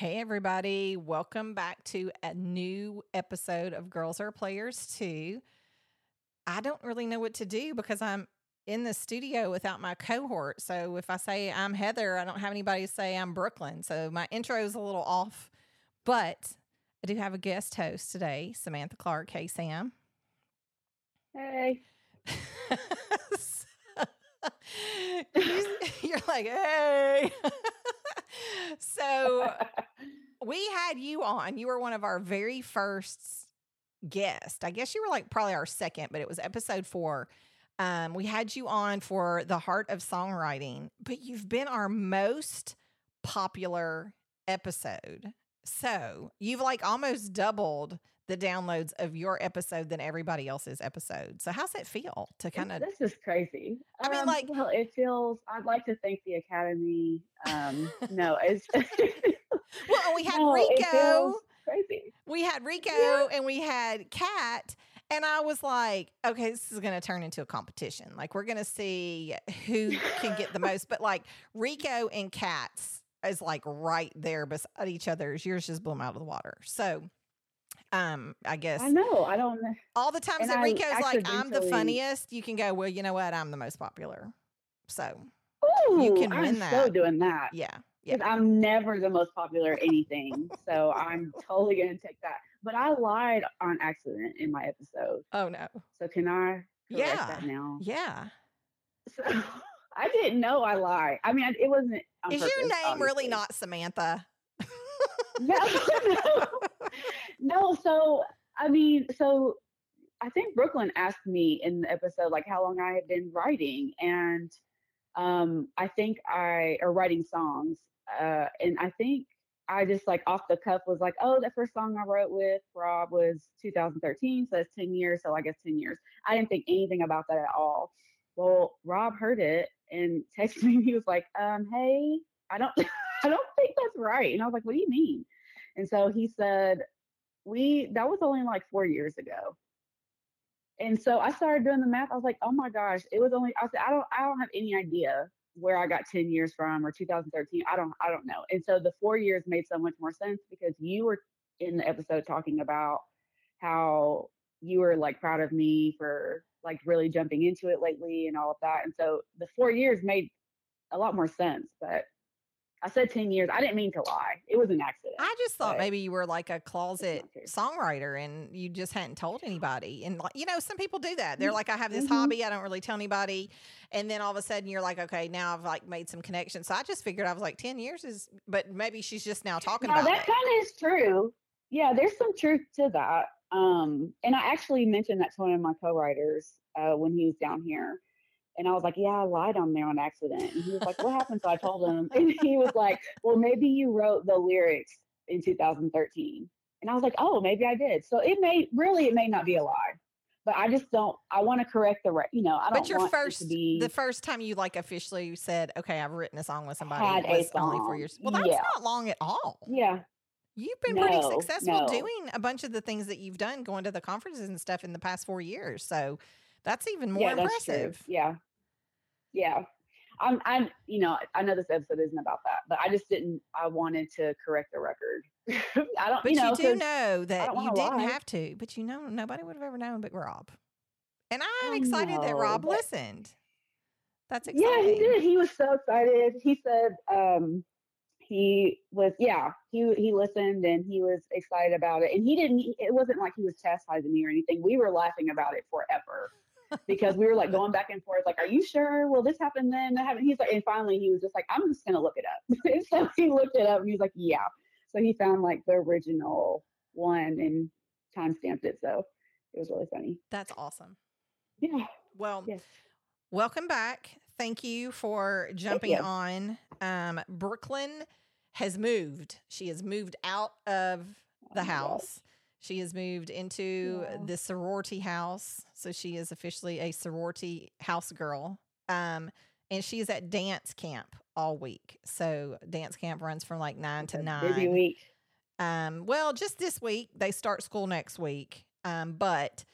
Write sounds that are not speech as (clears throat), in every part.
Hey, everybody. Welcome back to a new episode of Girls Are Players 2. I don't really know what to do because I'm in the studio without my cohort. So if I say I'm Heather, I don't have anybody to say I'm Brooklyn. So my intro is a little off, but I do have a guest host today, Samantha Clark. Hey, Sam. Hey. (laughs) (laughs) (laughs) You're like, hey. (laughs) so we had you on. You were one of our very first guests. I guess you were like probably our second, but it was episode four. Um, we had you on for the heart of songwriting, but you've been our most popular episode. So you've like almost doubled the downloads of your episode than everybody else's episode. So how's it feel to kind of? This is crazy. I mean, Um, like- well, it feels. I'd like to thank the Academy. Um, (laughs) no, it's (laughs) Well, we had no, Rico. crazy. We had Rico Yeah. and we had Kat. And I was like, okay, this is going to turn into a competition. Like, we're going to see who can get the (laughs) most. But like, Rico and Kat's is like right there beside each other's. Yours just blew them out of the water. So, um, I guess I know. I don't. all the times that Rico's like, I'm the funniest, you can go, well, you know what? I'm the most popular. So, Ooh, You can I'm win so doing that. yeah. Yeah. I'm never the most popular at anything, so I'm totally gonna take that. But I lied on accident in my episode, Oh, no. so can I Yeah. that now? Yeah. So, (laughs) I didn't know I lied. I mean, it wasn't. Is your purpose, name really not Samantha? (laughs) No, (laughs) no, no. So I mean, so I think Brooklyn asked me in the episode like how long I had been writing, and um, I think I or writing songs, uh, and I think I just like off the cuff was like, oh, the first song I wrote with Rob was 2013, so that's 10 years. So I guess 10 years. I didn't think anything about that at all. Well, Rob heard it and (laughs) texted me. He was like, um, hey, I don't, (laughs) I don't think that's right. And I was like, what do you mean? And so he said, we, that was only like four years ago. And so I started doing the math. I was like, oh my gosh, it was only, I said, I don't, I don't have any idea where I got 10 years from or 2013. I don't, I don't know. And so the four years made so much more sense because you were in the episode talking about how you were like proud of me for like really jumping into it lately and all of that. And so the four years made a lot more sense. But I said 10 years. I didn't mean to lie. It was an accident. I just thought maybe you were like a closet songwriter and you just hadn't told anybody. And like, you know, some people do that. They're Mm, like, I have this mhm. hobby, I don't really tell anybody. And then all of a sudden you're like, okay, now I've like made some connections. So I just figured I was like 10 years is but maybe she's just now talking Now about that kind of is true. Yeah, there's some truth to that. Um, and I actually mentioned that to one of my co-writers uh, when he was down here, and I was like, "Yeah, I lied on there on accident." And he was like, "What (laughs) happened?" So I told him, and he was like, "Well, maybe you wrote the lyrics in 2013." And I was like, "Oh, maybe I did." So it may really, it may not be a lie, but I just don't. I want to correct the right. You know, I don't But your first to be the first time you like officially said, Okay, I've written a song with somebody Had a was only four song. years. Well, that's Yeah. not long at all. yeah. You've been pretty successful no. doing a bunch of the things that you've done, going to the conferences and stuff in the past four years. So that's even more yeah, that's impressive. Yeah, yeah. I'm, I'm, you know, I know this episode isn't about that, but I just didn't. I wanted to correct the record. (laughs) I don't, But you you, know, know that you didn't lie. have to, but you know nobody would have ever known but Rob. And I'm I excited that Rob but- listened. That's exciting. Yeah, he did. He was so excited. He said, um, he was, yeah, he he listened and he was excited about it. And he didn't. It wasn't like he was chastising me or anything. We were laughing about it forever. Because we were like going back and forth, like, "Are you sure? Will this happen then?" That happen. He's like, and finally he was just like, "I'm just gonna look it up." (laughs) so he looked it up, and he was like, "Yeah." So he found like the original one and time stamped it. So it was really funny. That's awesome. Yeah. Well, Yes. welcome back. Thank you for jumping you. on. Um, Brooklyn has moved. She has moved out of the Oh house. She has moved into Yeah. the sorority house. So she is officially a sorority house girl. Um, and she is at dance camp all week. So dance camp runs from like nine It's to nine. Busy week. Um, well, just this week. They start school next week. Um, but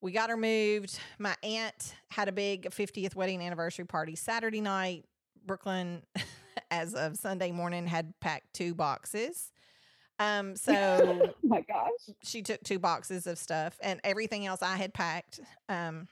we got her moved. My aunt had a big 50th wedding anniversary party Saturday night. Brooklyn, (laughs) as of Sunday morning, had packed two boxes. Um, (laughs) so oh my gosh. she took two boxes of stuff and everything else I had packed um,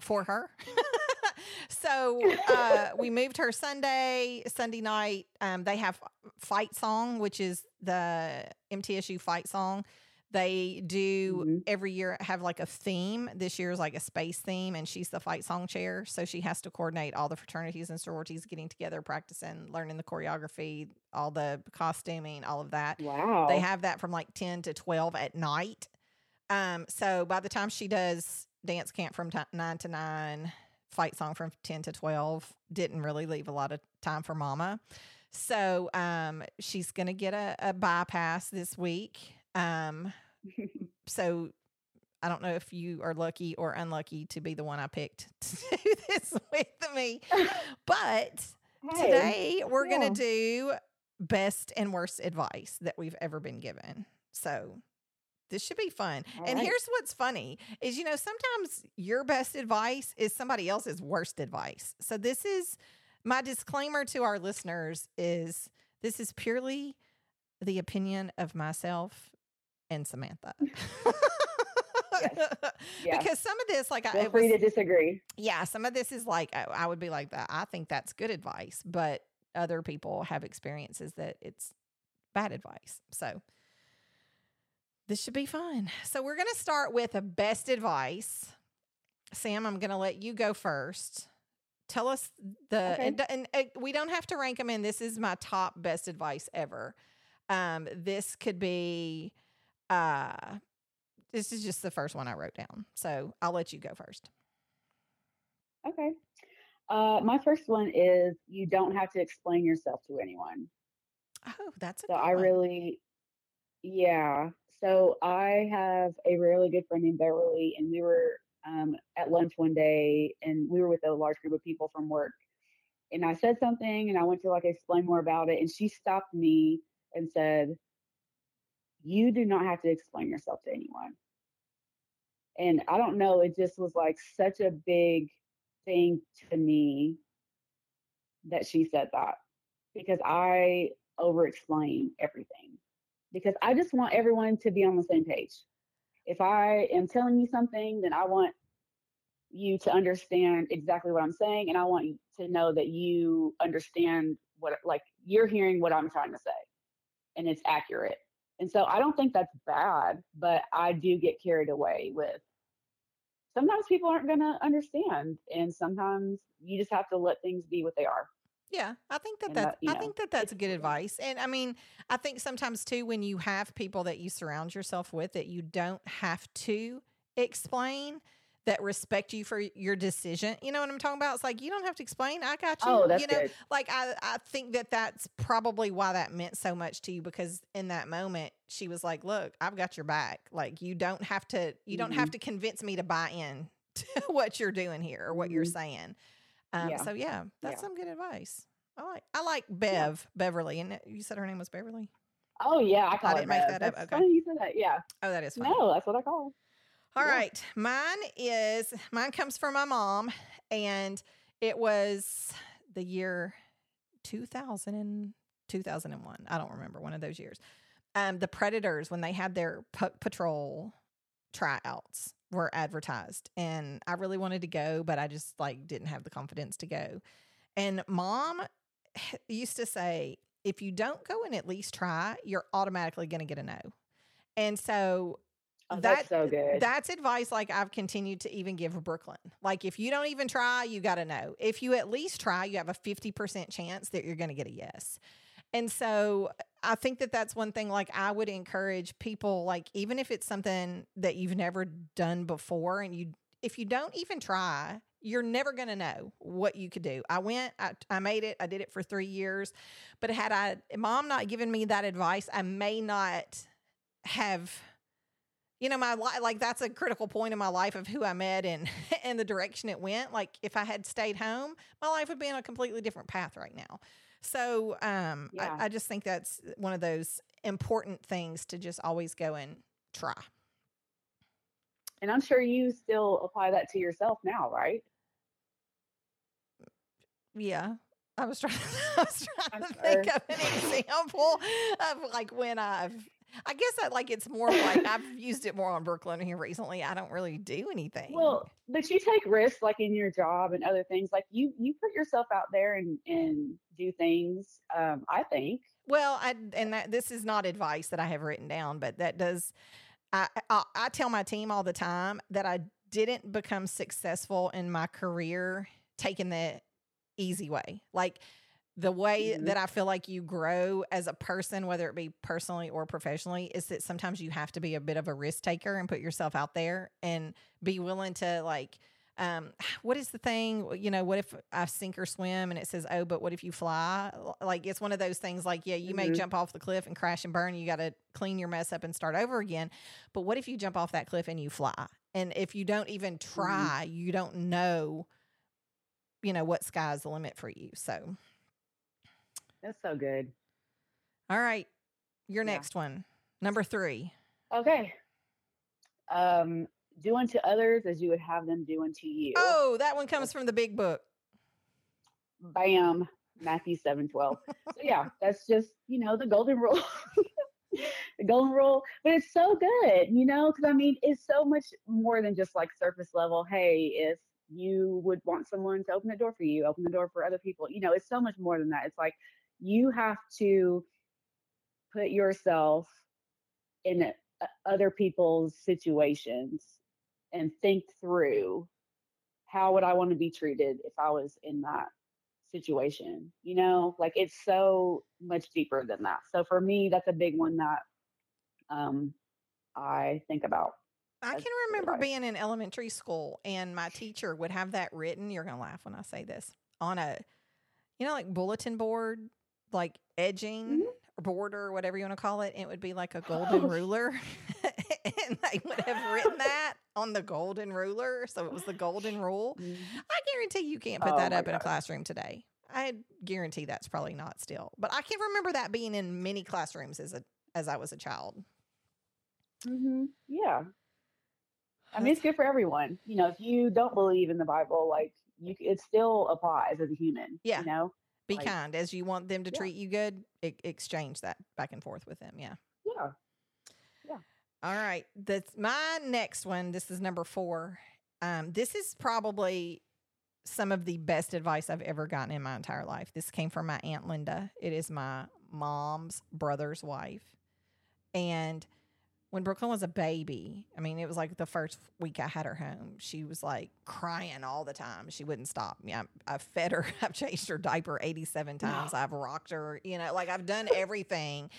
for her. (laughs) so uh, we (laughs) moved her Sunday, Sunday night. Um, they have Fight Song, which is the MTSU fight song. They do Mhm. every year have like a theme. This year is like a space theme, and she's the fight song chair. So she has to coordinate all the fraternities and sororities getting together, practicing, learning the choreography, all the costuming, all of that. Wow. They have that from like 10 to 12 at night. Um, so by the time she does dance camp from ti 9 to 9, fight song from 10 to 12, didn't really leave a lot of time for mama. So um, she's going to get a, a bypass this week. Um, (laughs) so I don't know if you are lucky or unlucky to be the one I picked (laughs) to do this with me, (laughs) but Hey, today we're yeah. going to do best and worst advice that we've ever been given. So this should be fun. All and right. here's what's funny is you know sometimes your best advice is somebody else's worst advice. So this is my disclaimer to our listeners is this is purely the opinion of myself and Samantha. (laughs) Yeah. Because some of this like I, Feel it free was- to disagree. yeah, some of this is like I, I would be like that. I think that's good advice, but other people have experiences that it's bad advice. So this should be fun. So we're going to start with a best advice. Sam, I'm going to let you go first. Tell us the Okay. and, and uh, we don't have to rank them in. This is my top best advice ever. Um, this could be uh this is just the first one I wrote down. So I'll let you go first. Okay. Uh, my first one is you don't have to explain yourself to anyone. Oh, that's a So I one. really, yeah. So I have a really good friend named Beverly, and we were um, at lunch one day, and we were with a large group of people from work. And I said something, and I went to like explain more about it, and she stopped me and said, "You do not have to explain yourself to anyone." And I don't know, it just was like such a big thing to me that she said that because I over explain everything because I just want everyone to be on the same page. If I am telling you something, then I want you to understand exactly what I'm saying and I want you to know that you understand what like you're hearing what I'm trying to say and it's accurate. And so I don't think that's bad, but I do get carried away with sometimes people aren't going to understand and sometimes you just have to let things be what they are. Yeah, I think that And uh, that's that, I know, think that that's good advice. And I mean, I think sometimes too when you have people that you surround yourself with that you don't have to explain that respect you for your decision. You know what I'm talking about? It's like you don't have to explain. I got you. Oh, that's you know, good. like I, I think that that's probably why that meant so much to you because in that moment she was like look i've got your back like you don't have to you don't Mm-hmm. have to convince me to buy in (laughs) to what you're doing here or what you're Mhm. saying um, Yeah. so yeah that's Yeah. some good advice i like i like bev beverly and you said her name was beverly Oh yeah, I call didn't it make Bev. that up, That's okay. funny you said that. Yeah. oh that is funny No, that's what I call. All Yeah. right. Mine is mine comes from my mom and it was the year 2000 and 2001. I don't remember one of those years. Um the Predators when they had their Puck Patrol tryouts were advertised and I really wanted to go but I just like didn't have the confidence to go. And mom used to say if you don't go and at least try, you're automatically going to get a no. And so Oh, that that's so good. that's advice like I've continued to even give Brooklyn. Like if you don't even try, you got to know. If you at least try, you have a 50% chance that you're going to get a yes. And so I think that that's one thing like I would encourage people like even if it's something that you've never done before and you if you don't even try, you're never going to know what you could do. I went, I, I made it, I did it for three years. But had I, mom not given me that advice, I may not have you know my life like that's a critical point in my life of who i met and (laughs) and the direction it went like if i had stayed home my life would be on a completely different path right now so um Yeah. I, I just think that's one of those important things to just always go and try and I'm sure you still apply that to yourself now, right? yeah I was trying. (laughs) I was trying to think of an example of like when I've. I guess I like it's more like I've used it more on Brooklyn here recently. I don't really do anything. Well, but you take risks like in your job and other things. Like you, you put yourself out there and and do things. Um, I think. Well, I and that this is not advice that I have written down, but that does. I, I I tell my team all the time that I didn't become successful in my career taking the easy way. Like the way Mhm. that I feel like you grow as a person, whether it be personally or professionally, is that sometimes you have to be a bit of a risk taker and put yourself out there and be willing to like. Um, (sighs) what is the thing? You know, what if I sink or swim and it says, oh, but what if you fly? Like, it's one of those things like, yeah, you may Mhm. jump off the cliff and crash and burn. You got to clean your mess up and start over again. But what if you jump off that cliff and you fly? And if you don't even try, you don't know, you know, what sky's the limit for you. So, That's so good. all right, your Yeah. next one, number three. Okay. Um, do unto others as you would have them do unto you. Oh, that one comes from the big book. Bam. Matthew seven twelve. so yeah, (laughs) that's just you know the golden rule. (laughs) the golden rule, but it's so good, you know, because I mean, it's so much more than just like surface level. Hey, if you would want someone to open the door for you, open the door for other people. You know, it's so much more than that. It's like you have to put yourself in other people's situations and think through how would I want to be treated if I was in that situation you know? Like it's so much deeper than that. So for me that's a big one that um i think about I can remember being in elementary school and my teacher would have that written. You're going to laugh when I say this on a, you know, like bulletin board, like edging Mhm. or border or whatever you want to call it. It would be like a golden Oh. ruler. (laughs) and they would have written that (laughs) on the golden ruler. So it was the golden rule. Mhm. I guarantee you can't put Oh that up in a classroom today. I guarantee that's probably not still. But I can remember that being in many classrooms as a as I was a child. Mhm. yeah i mean it's good for everyone you know if you don't believe in the bible like you it still applies as a human Yeah. you know Be Like- kind as you want them to Yeah. treat you good. E- exchange that back and forth with them. Yeah. yeah All right. That's my next one. This is number four. Um, this is probably some of the best advice I've ever gotten in my entire life. This came from my Aunt Linda. It is my mom's brother's wife. And when Brooklyn was a baby, I mean, it was like the first week I had her home. She was like crying all the time. She wouldn't stop. Yeah, I've fed her. (laughs) I've changed her diaper 87 times. I've rocked her. You know, like I've done everything.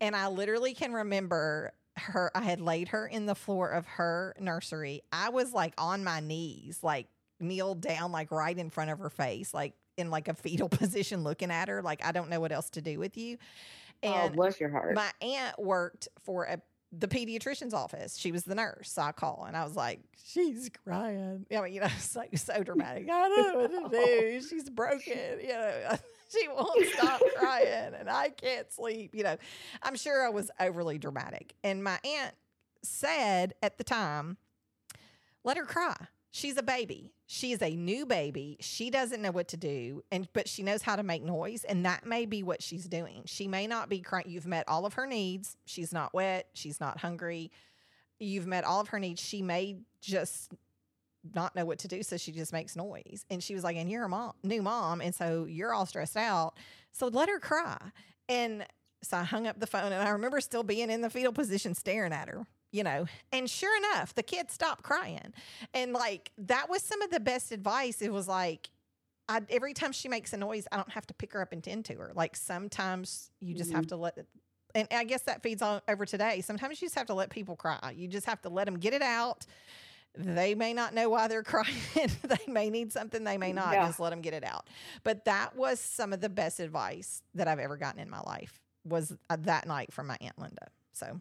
And I literally can remember her. I had laid her in the floor of her nursery. I was like on my knees, like kneeled down, like right in front of her face, like in like a fetal (laughs) position, looking at her. Like I don't know what else to do with you. oh And bless your heart my aunt worked for a the pediatrician's office. She was the nurse. So I call and I was like, she's crying. I mean, you know, (laughs) it's like so dramatic. I don't know what to (laughs) do. She's broken. You know, (laughs) she won't stop crying and I can't sleep. You know, I'm sure I was overly dramatic. And my aunt said at the time, let her cry. She's a baby. She is a new baby. She doesn't know what to do, and but she knows how to make noise, and that may be what she's doing. She may not be crying. You've met all of her needs. She's not wet. She's not hungry. You've met all of her needs. She may just not know what to do, so she just makes noise. And she was like, "And you're a mom, new mom, and so you're all stressed out. So let her cry." And so I hung up the phone, and I remember still being in the fetal position, staring at her. You know, and sure enough, the kid stopped crying. And like that was some of the best advice. It was like I every time she makes a noise, I don't have to pick her up and tend to her. Like sometimes you just have to let and I guess that feeds on over today. Sometimes you just have to let people cry. You just have to let them get it out. They may not know why they're (laughs) crying. they may need something. They may not. Yeah. Just let them get it out. But that was some of the best advice that I've ever gotten in my life. Was uh, that night from my aunt Linda. So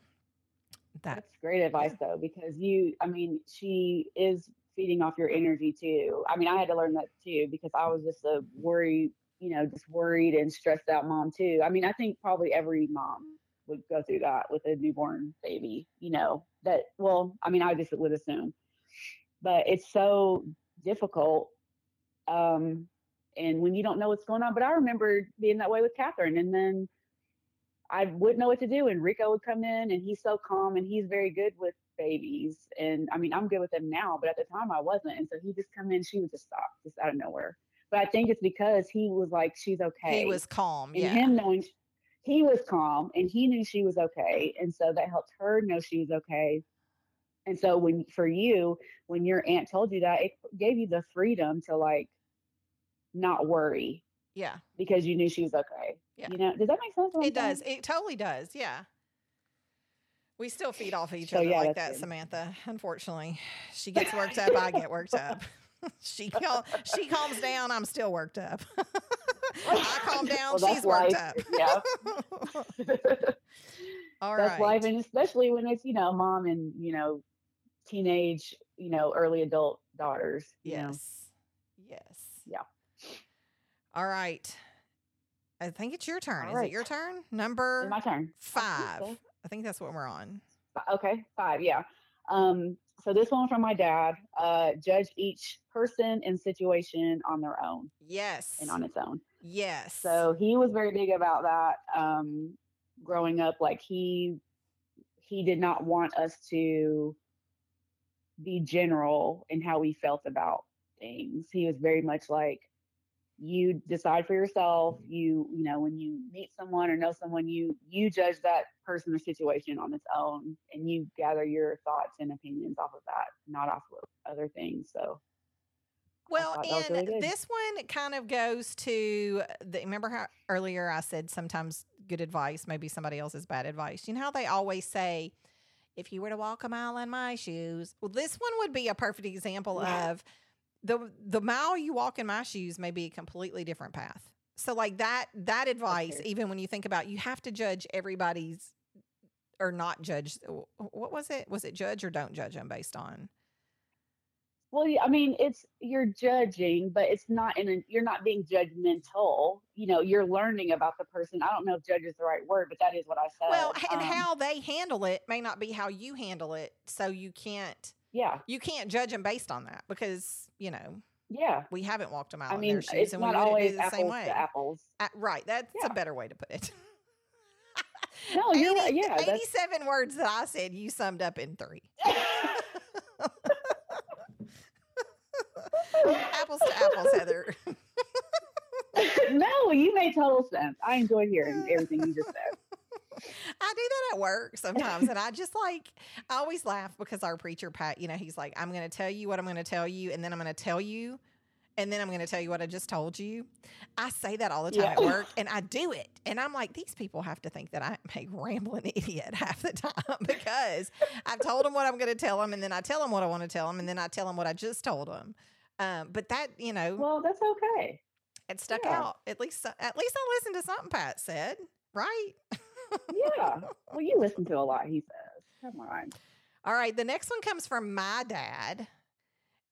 that That's great advice though, because you, I mean, she is feeding off your energy too. I mean, I had to learn that too because I was just a worried, you know, just worried and stressed out mom too. I mean, I think probably every mom would go through that with a newborn baby, you know, that, well, I mean, I just would assume, but it's so difficult. Um, and when you don't know what's going on. But I remember being that way with Catherine, and then I wouldn't know what to do, and Rico would come in, and he's so calm, and he's very good with babies, and I mean I'm good with them now, but at the time I wasn't, and so he just come in, she would just stop, just out of nowhere. But I think it's because he was like, she's okay. He was calm. and Yeah. him knowing he was calm and he knew she was okay and so that helped her know she was okay and so when for you when your aunt told you that it gave you the freedom to like not worry yeah. because you knew she was okay Yeah. you know does that make sense It does. It totally does. Yeah. We still feed off each So, other yeah, like that, good. Samantha. Unfortunately, she gets worked up. I get worked up. (laughs) she cal- she calms down. I'm still worked up. (laughs) I calm (laughs) down. Well, she's worked life. up. yeah All right. that's life and especially when it's you know mom and you know teenage you know early adult daughters you know. Yes. All right. I think it's your turn. All Is right. it your turn? It's Number my turn five. so. I think that's what we're on. Okay, five, yeah. Um, so this one from my dad. Uh, judge each person and situation on their own Yes. and on its own. yes. So he was very big about that. Um, growing up, like he he did not want us to be general in how we felt about things. He was very much like you decide for yourself. You you know when you meet someone or know someone, you you judge that person or situation on its own, and you gather your thoughts and opinions off of that, not off of other things. So Well, thought that was and really this one kind of goes to the, remember how earlier I said sometimes good advice, maybe somebody else's bad advice. You know how they always say, if you were to walk a mile in my shoes, well, this one would be a perfect example Yeah. (laughs) of the the mile you walk in my shoes may be a completely different path. So like that that advice, true. even when you think about you have to judge everybody's or not judge what was it? Was it judge or don't judge them based on? Well, yeah, I mean, it's you're judging, but it's not in a, you're not being judgmental. You know, you're learning about the person. I don't know if judge is the right word, but that is what I said. Well, and Um, how they handle it may not be how you handle it, so you can't Yeah, you can't judge them based on that because you know yeah. we haven't walked a mile I in mean, their shoes, and we always do the apples same way. apples. Uh, right, that's Yeah. a better way to put it. (laughs) No, you're right. 80 Yeah, that's, eighty-seven words that I said you summed up in three. (laughs) apples to apples, Heather. (laughs) no, you made total sense. I enjoyed hearing everything you just said. I do that at work sometimes, and I just like I always laugh because our preacher Pat, you know, he's like, "I'm going to tell you what I'm going to tell you, and then I'm going to tell you, and then I'm going to tell you what I just told you." I say that all the time Yeah. at work, and I do it, and I'm like, these people have to think that I'm a rambling (laughs) idiot half the time because I've told them what I'm going to tell them, and then I tell them what I want to tell them, and then I tell them what I just told them. Um, but that, you know, Well, that's okay. it stuck yeah. out. At least, at least I listened to something Pat said, right? Yeah. Well, you listen to a lot. He says, "Come on." All right, the next one comes from my dad.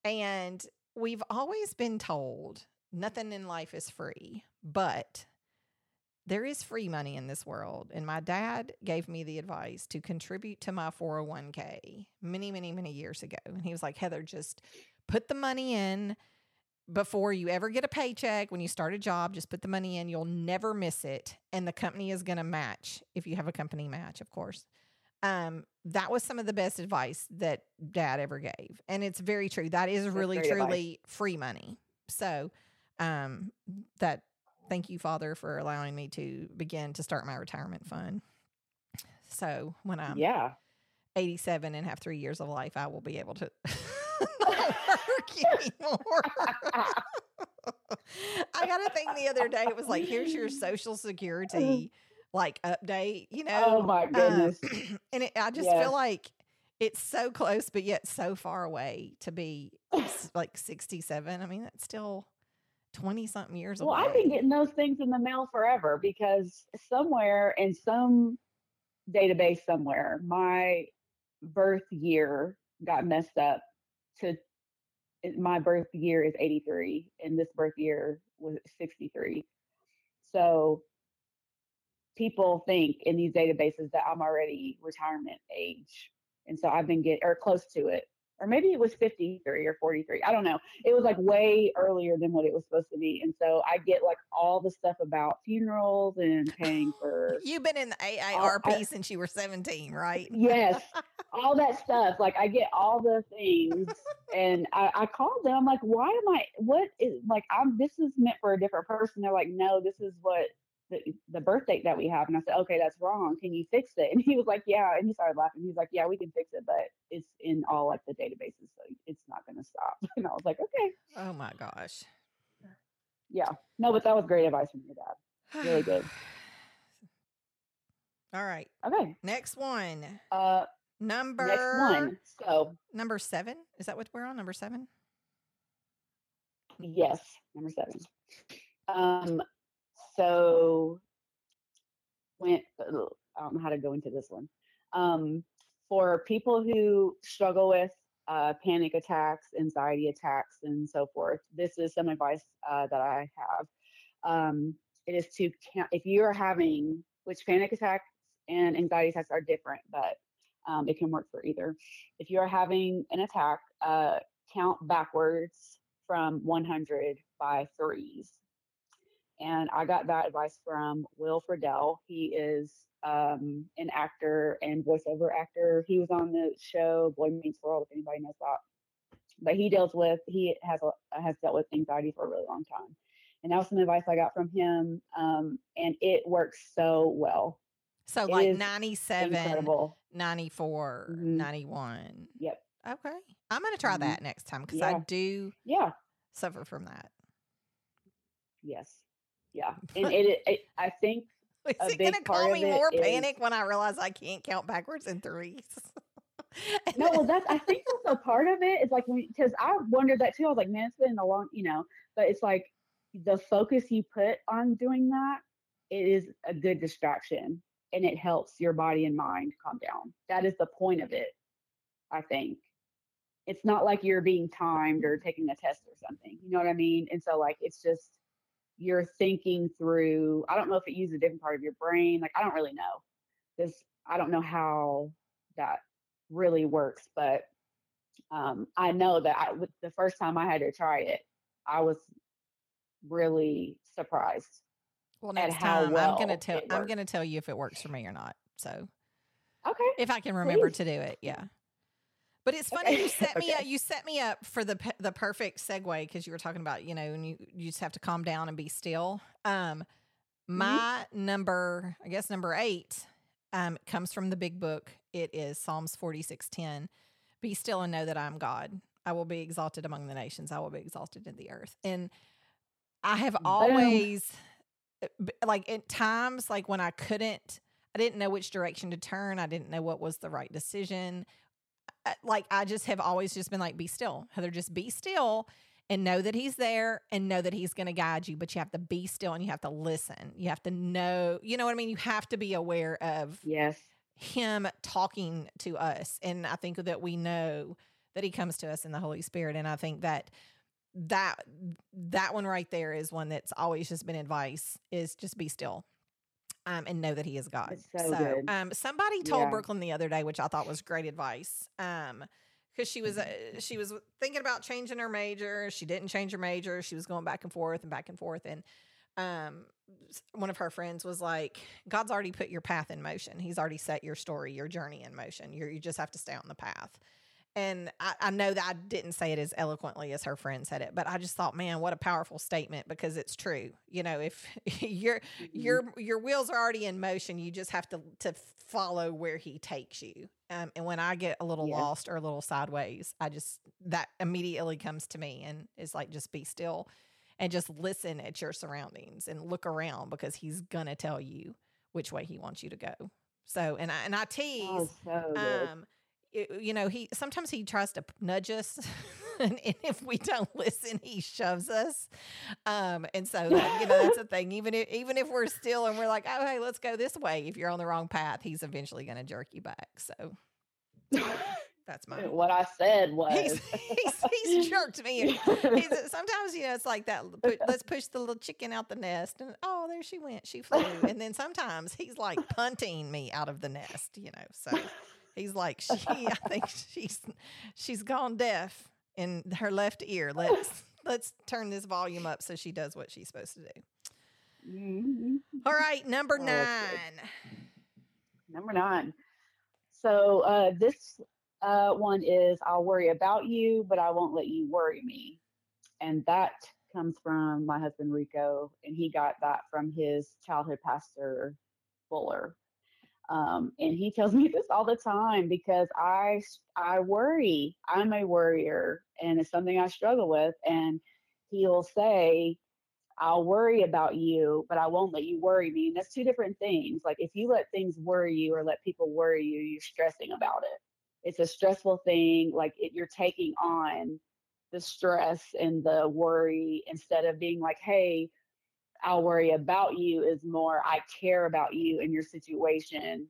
And we've always been told nothing in life is free, but there is free money in this world. And my dad gave me the advice to contribute to my 401k many, many, many years ago. And he was like, Heather, just put the money in before you ever get a paycheck. When you start a job, just put the money in. You'll never miss it. And the company is going to match if you have a company match, of course um, that was some of the best advice that dad ever gave. And it's very true. That is really, great advice. truly free money. So, um, that thank you, Father, for allowing me to begin to start my retirement fund. So, when I'm yeah. 87 and have three years of life, I will be able to (laughs) not work anymore. I got a thing the other day. It was like, here's your social security like update, you know. oh my Um, goodness. (clears throat) and it, I just Yes. feel like it's so close, but yet so far away to be (laughs) like 67. I mean, that's still 20 something years Well, away. I've been getting those things in the mail forever because somewhere in some database somewhere, my birth year got messed up to my birth year is 83 and this birth year was 63. So people think in these databases that I'm already retirement age. And so I've been getting or close to it. Or maybe it was 53 or 43. I don't know. It was like way earlier than what it was supposed to be. And so I get like all the stuff about funerals and paying for. You've been in the AARP I, since you were 17, right? Yes. (laughs) all that stuff. Like I get all the things. and I, I called them. I'm like, why am I, what is, like, I'm, this is meant for a different person. They're like, no, this is what the, the birth date that we have. And I said, okay, that's wrong. Can you fix it? (laughs) And he was like, yeah. And he started laughing. He's like, yeah, we can fix it, but it's in all like the databases. So it's not going to stop. (laughs) And I was like, okay. Oh my gosh. Yeah. No, but that was great advice from your dad. Really good. (sighs) all right. Okay. Next one. Uh, number next one. So number seven. Is that what we're on? Number seven? Yes. Number seven. Um, so went I don't know how to go into this one. Um, for people who struggle with uh, panic attacks, anxiety attacks, and so forth, this is some advice uh, that I have. Um, it is to count if you are having, which panic attacks and anxiety attacks are different, but um, it can work for either. If you are having an attack, uh, count backwards from 100 by threes. And I got that advice from Will Friedle. He is um, an actor and voiceover actor. He was on the show Boy Meets World, if anybody knows that. But he deals with he has a, has dealt with anxiety for a really long time, and that was some advice I got from him. Um, and it works so well. So it like 97, incredible. 94, mm-hmm. 91. Yep. Okay. I'm going to try mm-hmm. that next time because yeah. I do yeah suffer from that. Yes yeah. And it, it, (laughs) I think is it going to call me more is, panic when I realize I can't count backwards in threes? (laughs) no, well, that's I think that's a part of it. It's like because I wondered that too. I was like, man, it's been a long, you know, but it's like the focus you put on doing that. It is a good distraction, and it helps your body and mind calm down. That is the point of it. I think it's not like you're being timed or taking a test or something. You know what I mean? And so like it's just you're thinking through i don't know if it uses a different part of your brain like i don't really know. This i don't know how that really works but um, i know that I, the first time i had to try it i was really surprised well next time well i'm gonna tell i'm gonna tell you if it works for me or not so okay if i can remember Please. to do it yeah but it's funny okay. you set me okay. up. You set me up for the the perfect segue because you were talking about you know, and you you just have to calm down and be still. Um, mm-hmm. my mm-hmm. number, I guess number eight, um, comes from the big book. It is Psalms forty six ten. Be still and know that I'm God. I will be exalted among the nations. I will be exalted in the earth. And I have always, eh, like at times, like when I couldn't, I didn't know which direction to turn. I didn't know what was the right decision. Uh, like I just have always just been like, be still, Heather, just be still and know that he's there and know that he's going to guide you. But you have to be still and you have to listen. You have to know, you know what I mean? You have to be aware of yes him talking to us. And I think that we know that he comes to us in the Holy Spirit. And I think that that that one right there is one that's always just been advice is just be still um, and know that He is God. so, so um, somebody told yeah. Brooklyn the other day, which I thought was great advice. Um, because she was uh, she was thinking about changing her major. She didn't change her major. She was going back and forth and back and forth. And um, one of her friends was like, "God's already put your path in motion. He's already set your story, your journey in motion. you you just have to stay on the path." And I, I, know that I didn't say it as eloquently as her friend said it, but I just thought, man, what a powerful statement because it's true. You know, if (laughs) your mm-hmm. your your wheels are already in motion, you just have to to follow where he takes you. Um, and when I get a little yeah. lost or a little sideways, I just that immediately comes to me and is like, just be still and just listen at your surroundings and look around because he's gonna tell you which way he wants you to go. So, and I and I tease, oh, so um, you know, he sometimes he tries to nudge us, (laughs) and, and, if we don't listen, he shoves us. Um, and so you know that's a thing. Even if even if we're still and we're like, oh hey, let's go this way. If you're on the wrong path, he's eventually going to jerk you back. So. (laughs) That's my what I said was he's, he's, he's jerked me. He's, sometimes you know it's like that. Let's push the little chicken out the nest, and oh, there she went. She flew. And then sometimes he's like punting me out of the nest. You know, so (laughs) He's like, she, I think (laughs) she's she's gone deaf in her left ear. Let's (laughs) let's turn this volume up so she does what she's supposed to do. Mhm. All right, number Oh, nine. Number nine. So uh, this uh, one is I'll worry about you, but I won't let you worry me. And that comes from my husband Rico, and he got that from his childhood pastor Fuller. Um, and he tells (laughs) me this all the time because I I worry. I'm a worrier, and it's something I struggle with. And he'll say, I'll worry about you, but I won't let you worry me. And that's two different things. Like if you let things worry you or let people worry you, you're stressing about it. It's a stressful thing. Like it, you're taking on the stress and the worry instead of being like, hey, I'll worry about you is more I care about you and your situation.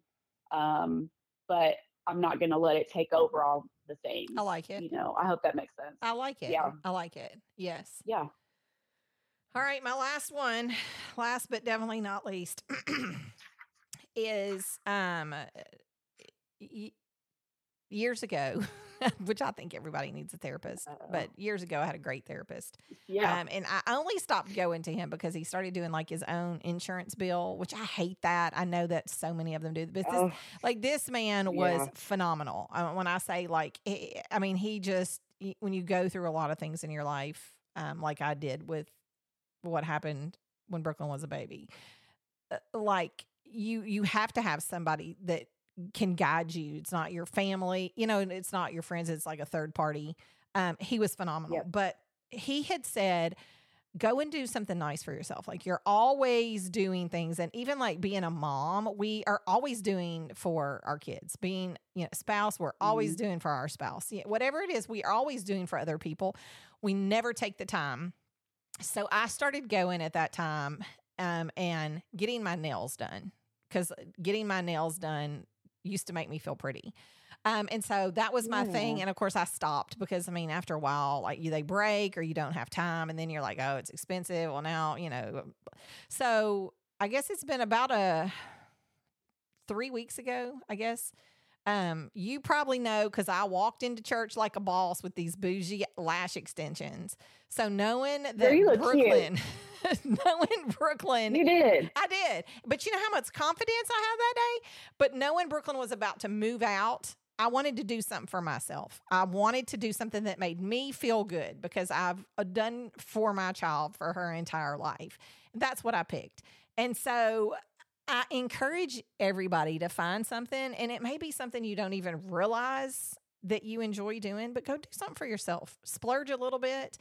Um, but I'm not going to let it take over all the things. I like it. You know, I hope that makes sense. I like it. Yeah. I like it. Yes. Yeah. All right, my last one, (sighs) last but definitely not least, (clears throat) is um y- years ago, (laughs) (laughs) which I think everybody needs a therapist, Uh-oh. but years ago I had a great therapist. Yeah. Um, and I only stopped going to him because he started doing like his own insurance bill, which I hate that. I know that so many of them do, but this, Oh, like this man was Yeah. phenomenal. Uh, when I say like, he- I mean, he just y- when you go through a lot of things in your life, um, like I did with what happened when Brooklyn was a baby, uh, like you you have to have somebody that can guide you. It's not your family, you know, and it's not your friends. It's like a third party. Um, he was phenomenal, Yep. but he had said go and do something nice for yourself. Like you're always doing things and even like being a mom, we are always doing for our kids. Being, you know, spouse, we're always doing for our spouse. Yeah, whatever it is, we are always doing for other people. We never take the time. So I started going at that time um, and getting my nails done because getting my nails done used to make me feel pretty. Um, and so that was my thing. And of course, I stopped because I mean, after a while, like you, they break or you don't have time, and then you're like, oh, it's expensive. Well, now you know. So I guess it's been about a three weeks ago. I guess um, you probably know because I walked into church like a boss with these bougie lash extensions. So knowing that Girl, you look. Brooklyn, (laughs) knowing Brooklyn you did. I did. But you know how much confidence I had that day? But knowing Brooklyn was about to move out, I wanted to do something for myself. I wanted to do something that made me feel good because I've uh, done for my child for her entire life. That's what I picked. And so I encourage everybody to find something, and it may be something you don't even realize that you enjoy doing, but go do something for yourself. Splurge a little bit,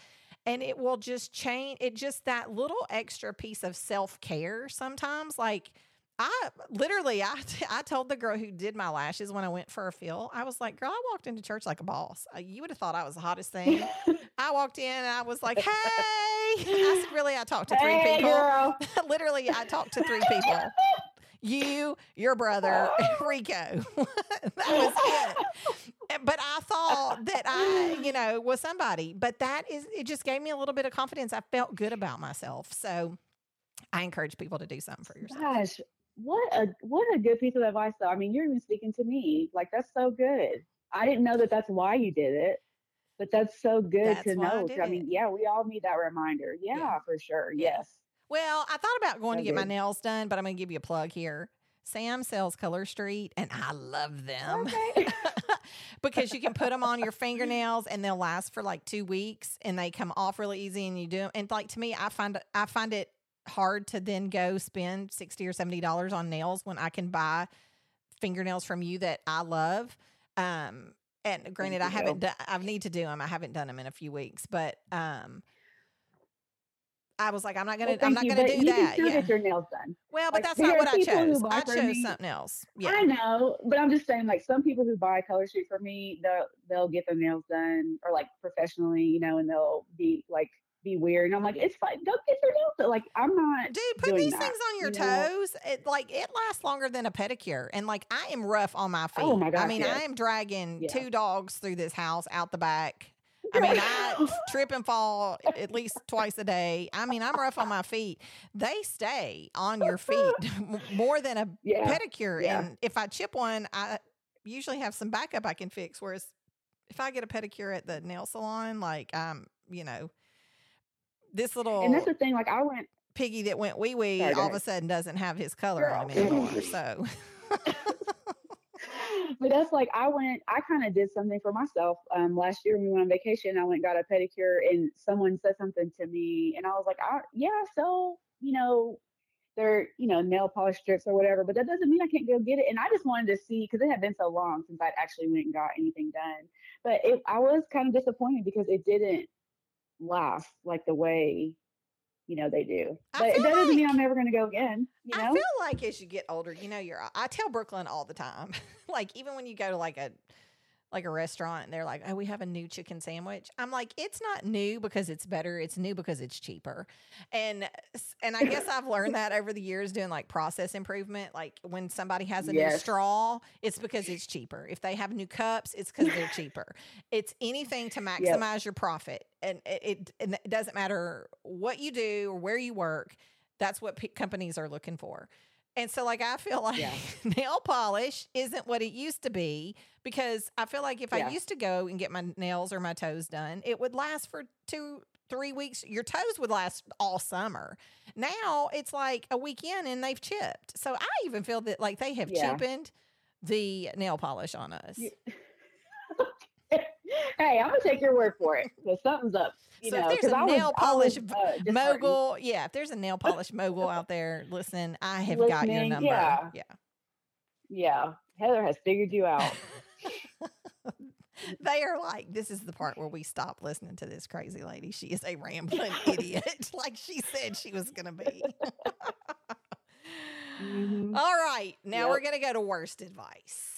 and it will just change. It just that little extra piece of self care sometimes. Like, I literally, I, (laughs) I told the girl who did my lashes when I went for a fill, I was like, girl, I walked into church like a boss. Uh, You would have thought I was the hottest thing. (laughs) I walked in and I was like, (laughs) hey. (laughs) I really, I talked to three hey, people. (laughs) Literally, I talked to three people. You, your brother, (laughs) Rico. that was it. But I thought that I, you know, was somebody. But that is, it just gave me a little bit of confidence. I felt good about myself. So I encourage people to do something for yourself. Gosh, what a what a good piece of advice though. I mean, you're even speaking to me. Like that's so good. I didn't know that that's why you did it, but that's so good That's to why I know. I mean, yeah, we all need that reminder. Yeah, Yeah. for sure. Yeah. Yes. Well, I thought about going So to get my nails done, but I'm going to give you a plug here. Sam sells Color Street, and I love them. Okay. (laughs) because you can put them on your fingernails and they'll last for like two weeks and they come off really easy and you do 'em- and like to me I find I find it hard to then go spend 60 or 70 dollars on nails when I can buy fingernails from you that I love um and granted I haven't done I need to do them I haven't done them in a few weeks but um I was like I'm not gonna Well, I'm not you, gonna do that. yeah get your nails done. well but like, that's not what I chose. I chose me- something else. Yeah. I know, but I'm just saying, like some people who buy Color Street for me, they'll they'll get their nails done or like professionally, you know, and they'll be like be weird. And I'm like, it's fine. Get your nails done. Like I'm not. Dude, put these that, things on your you know? toes. It like it lasts longer than a pedicure. And like I am rough on my feet. Oh my I mean, yes. I am dragging two dogs through this house out the back. I mean, I (laughs) trip and fall at least twice a day. I mean, I'm rough on my (laughs) feet. They stay on your feet (laughs) more than a yeah. pedicure. yeah. And if I chip one, I usually have some backup I can fix. Whereas if I get a pedicure at the nail salon, like um, you know, this little And that's the thing. Like I went. piggy that went wee wee go all of a sudden doesn't have his color Girl. him anymore. So (laughs) but that's like I went. I kind of did something for myself um, last year when we went on vacation. I went and got a pedicure, and someone said something to me, and I was like, I, "Yeah, so you know, they're you know nail polish strips or whatever, but that doesn't mean I can't go get it." And I just wanted to see because it had been so long since I'd actually went and got anything done. But it, I was kind of disappointed because it didn't last like the way you know they do. But that doesn't mean I'm never going to go again. You know? I feel like as you get older, you know, you're. I tell Brooklyn all the time, (laughs) like even when you go to like a like a restaurant and they're like, "Oh, we have a new chicken sandwich." I'm like, "It's not new because it's better. It's new because it's cheaper." And and I guess I've learned that over the years doing like process improvement. Like when somebody has a new straw, it's because it's cheaper. If they have new cups, it's because they're (laughs) cheaper. It's anything to maximize your profit, and it, it and it doesn't matter what you do or where you work. That's what p- companies are looking for. And so, like, I feel (laughs) like Yeah. nail polish isn't what it used to be because I feel like if I used to go and get my nails or my toes done, it would last for two, three weeks. Your toes would last all summer. Now it's like a weekend and they've chipped. So I even feel that like they have Yeah. cheapened the nail polish on us. Hey, I'm gonna take your word for it something's up. You So if know, there's 'cause a I nail was, polish v- uh, mogul, yeah, if there's a nail polish mogul out there, listen, I have got your number. yeah. yeah. Yeah, Heather has figured you out. (laughs) they are like, this is the part where we stop listening to this crazy lady. She is a rambling (laughs) idiot, (laughs) like she said she was going to be. Mhm. All right, now Yep. we're going to go to worst advice.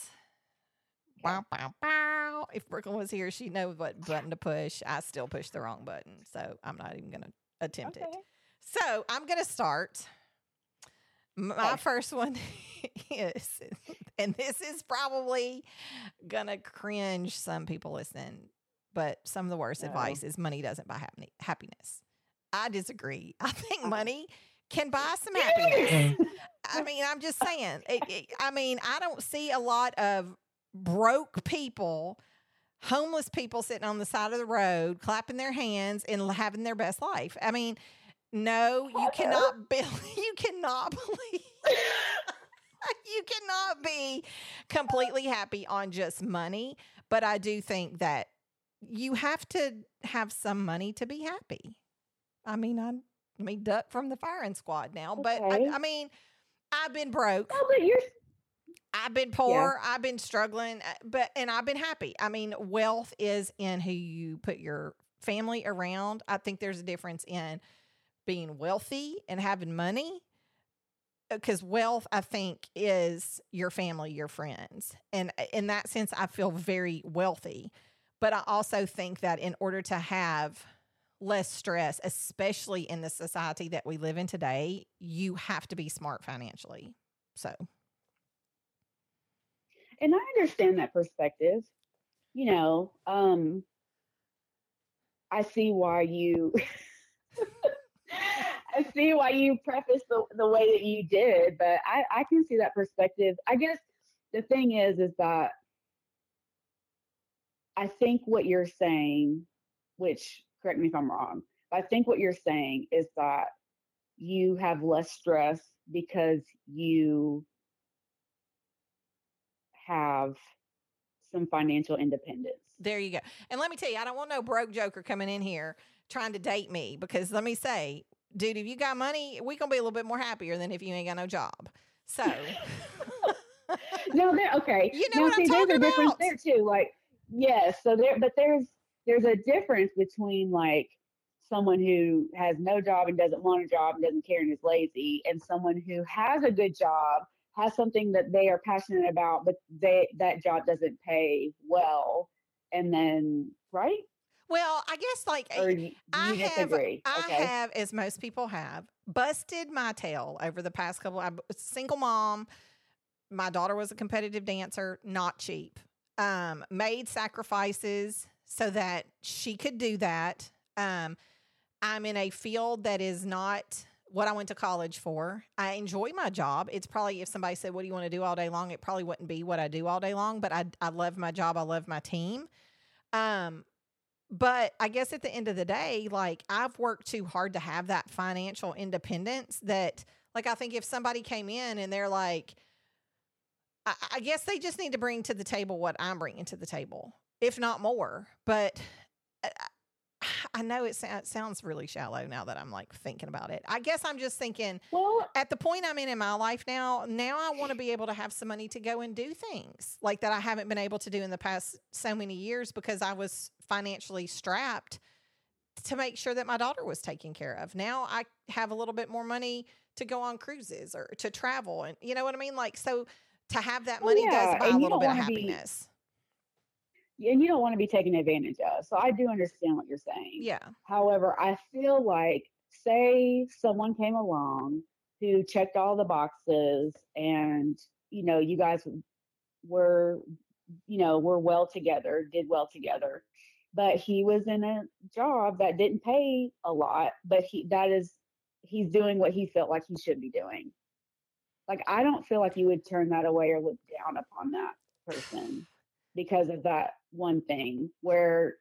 Bow, bow, bow. If Brooklyn was here, she'd know what button to push. I still push the wrong button, so I'm not even going to attempt it. So I'm going to start. My Okay. first one (laughs) is, and this is probably going to cringe some people listening, but some of the worst Uh-oh. advice is money doesn't buy hapni- happiness. I disagree. I think money can buy some happiness. (laughs) I mean, I'm just saying. It, it- I mean, I don't see a lot of broke people, homeless people sitting on the side of the road, clapping their hands and having their best life. I mean, no, you cannot (laughs) be. You cannot believe. (laughs) you cannot be completely happy on just money. But I do think that you have to have some money to be happy. I mean, I let me duck from the firing squad now, but Okay. I, I mean, I've been broke. No, but you're I've been poor. I've been struggling, uh, but and I've been happy. I mean, wealth is in who you put your family around. I think there's a difference in being wealthy and having money because wealth i think is your family your friends and uh, in that sense i feel very wealthy but i also think that in order to have less stress especially in the society that we live in today you have to be smart financially so and I understand that perspective. You know, um, I see why you. (laughs) I see why you preface the, the way that you did, but I, I can see that perspective. I guess the thing is, is that I think what you're saying, which correct me if I'm wrong, but I think what you're saying is that you have less stress because you have some financial independence. There you go. And let me tell you, I don't want no broke joker coming in here trying to date me because let me say, dude, if you got money, we gonna be a little bit more happier than if you ain't got no job. So (laughs) no, there. Okay, (laughs) You know now, what I'm see, there's talking a difference about. there too. Like, yes, so there, but there's there's a difference between like someone who has no job and doesn't want a job and doesn't care and is lazy, and someone who has a good job, has something that they are passionate about, but they that job doesn't pay well, and then right well, I guess like eh, you, I you have disagree? I okay, have, as most people have, busted my tail over the past couple. I'm a single mom. My daughter was a competitive dancer, not cheap. Um, made sacrifices so that she could do that. Um, I'm in a field that is not what I went to college for. I enjoy my job. It's probably if somebody said, "What do you want to do all day long?" It probably wouldn't be what I do all day long. But I I love my job. I love my team. Um, but I guess at the end of the day, like I've worked too hard to have that financial independence. That like I think if somebody came in and they're like, I, I guess they just need to bring to the table what I'm bringing to the table, if not more. But uh, I know it, sa- it sounds really shallow now that I'm like thinking about it. I guess I'm just thinking Well, at the point I'm in in my life now, now I want to be able to have some money to go and do things like that I haven't been able to do in the past so many years because I was financially strapped to make sure that my daughter was taken care of. Now I have a little bit more money to go on cruises or to travel and you know what I mean like so to have that Well, money yeah, does buy a little bit of wanna be- happiness. And you don't want to be taken advantage of. So I do understand what you're saying. Yeah. However, I feel like, say someone came along who checked all the boxes and, you know, you guys were, you know, were well together, did well together, but he was in a job that didn't pay a lot, but he, that is, he's doing what he felt like he should be doing. Like, I don't feel like you would turn that away or look down upon that person because of that one thing where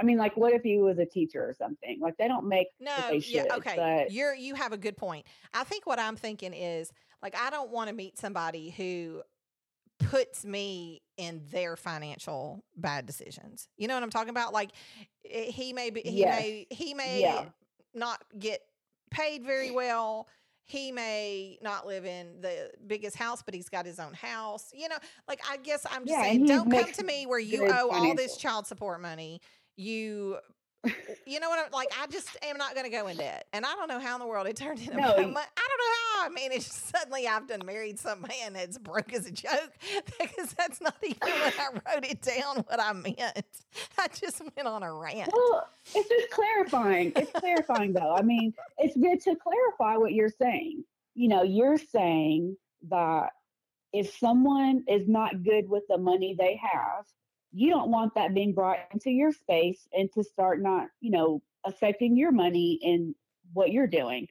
I mean, like, what if he was a teacher or something? Like, they don't make No, they yeah, okay. But You're you have a good point. I think what I'm thinking is like I don't want to meet somebody who puts me in their financial bad decisions. You know what I'm talking about? Like eh, he may be he Yes. may he may Yeah. not get paid very well. He may not live in the biggest house, but he's got his own house. You know, like I guess I'm just Yeah, saying, don't come to me where you owe all this child support money. You you know what I'm like? I just am not going to go in debt, and I don't know how in the world it turned into. No, I don't know how. I mean, it's suddenly I've done married some man that's broke as a joke (laughs) because that's not even when I wrote it down what I meant. I just went on a rant. well, it's just clarifying. It's clarifying, though. I mean, it's good to clarify what you're saying. You know, you're saying that if someone is not good with the money they have, you don't want that being brought into your space and to start not, you know, affecting your money and what you're doing.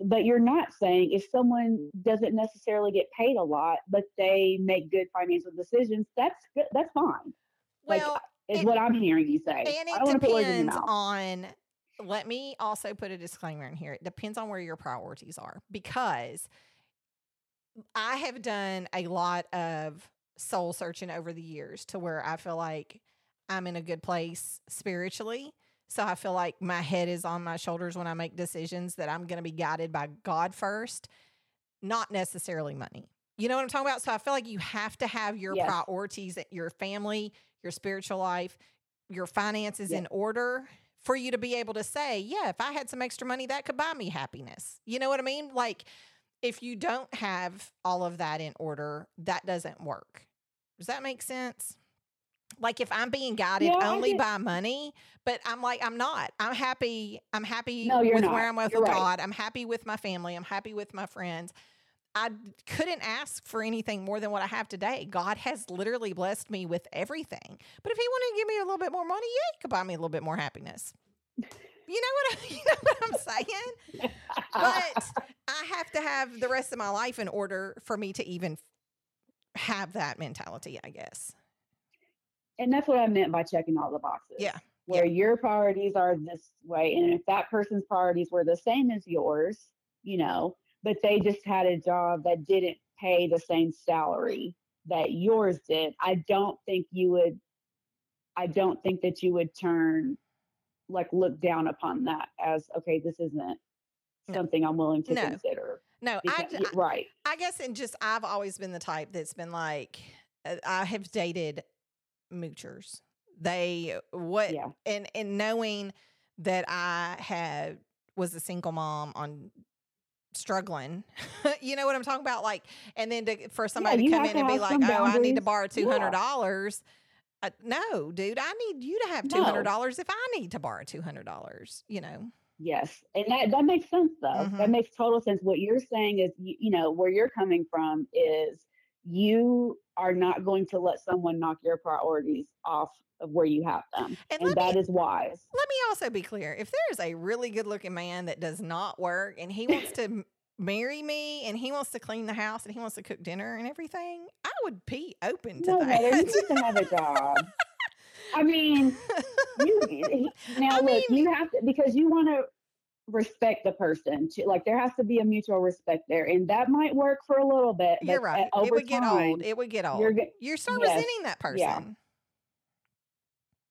But you're not saying if someone doesn't necessarily get paid a lot, but they make good financial decisions, that's good. That's fine. like, Well, Is It- what I'm hearing you say. and I it don't want put words in depends on. Let me also put a disclaimer in here. It depends on where your priorities are because I have done a lot of soul searching over the years to where I feel like I'm in a good place spiritually. So I feel like my head is on my shoulders when I make decisions that I'm going to be guided by God first, not necessarily money. You know what I'm talking about? So I feel like you have to have your Yes. priorities, eh, your family, your spiritual life, your finances Yeah. in order for you to be able to say, yeah, if I had some extra money, that could buy me happiness. You know what I mean? Like, if you don't have all of that in order, that doesn't work. Does that make sense? Like if I'm being guided Yeah, only by money, but I'm like I'm not. I'm happy. I'm happy No, with not. where I'm with You're right. God. I'm happy with my family. I'm happy with my friends. I couldn't ask for anything more than what I have today. God has literally blessed me with everything. But if He wanted to give me a little bit more money, yeah, He could buy me a little bit more happiness. You know what? I, (laughs) you know what I'm saying? (laughs) but I have to have the rest of my life in order for me to even have that mentality, I guess. and that's what I meant by checking all the boxes. Yeah, Where your priorities are this way, and if that person's priorities were the same as yours, you know, but they just had a job that didn't pay the same salary that yours did, I don't think you would. I don't think that you would turn, like, look down upon that as okay. This isn't something I'm willing to No. consider. No, I, Because- y- right. I guess and just I've always been the type that's been like uh, I have dated moochers. They what Yeah. and and knowing that I had was a single mom on struggling. (laughs) you know what I'm talking about? Like and then to, for somebody you to come in to and be like, "Oh, I need to borrow $200." Uh, no, dude, I need you to have $200 if I need to borrow $200, you know. Yes, and that that makes sense though. Mhm. That makes total sense. What you're saying is, you, you know, where you're coming from is you are not going to let someone knock your priorities off of where you have them. And And, that me- is wise. Let me also be clear. If there's a really good looking man that does not work and he wants to marry me and he wants to clean the house and he wants to cook dinner and everything, I would be open to No, that. Heather, you need to have a job. I mean, you (laughs) he- now I look, mean- you have to because you want to respect the person. To, like there has to be a mutual respect there, and that might work for a little bit. You're right. Over it would get old. It would get old. you're You're, start yes, resenting that person. yeah.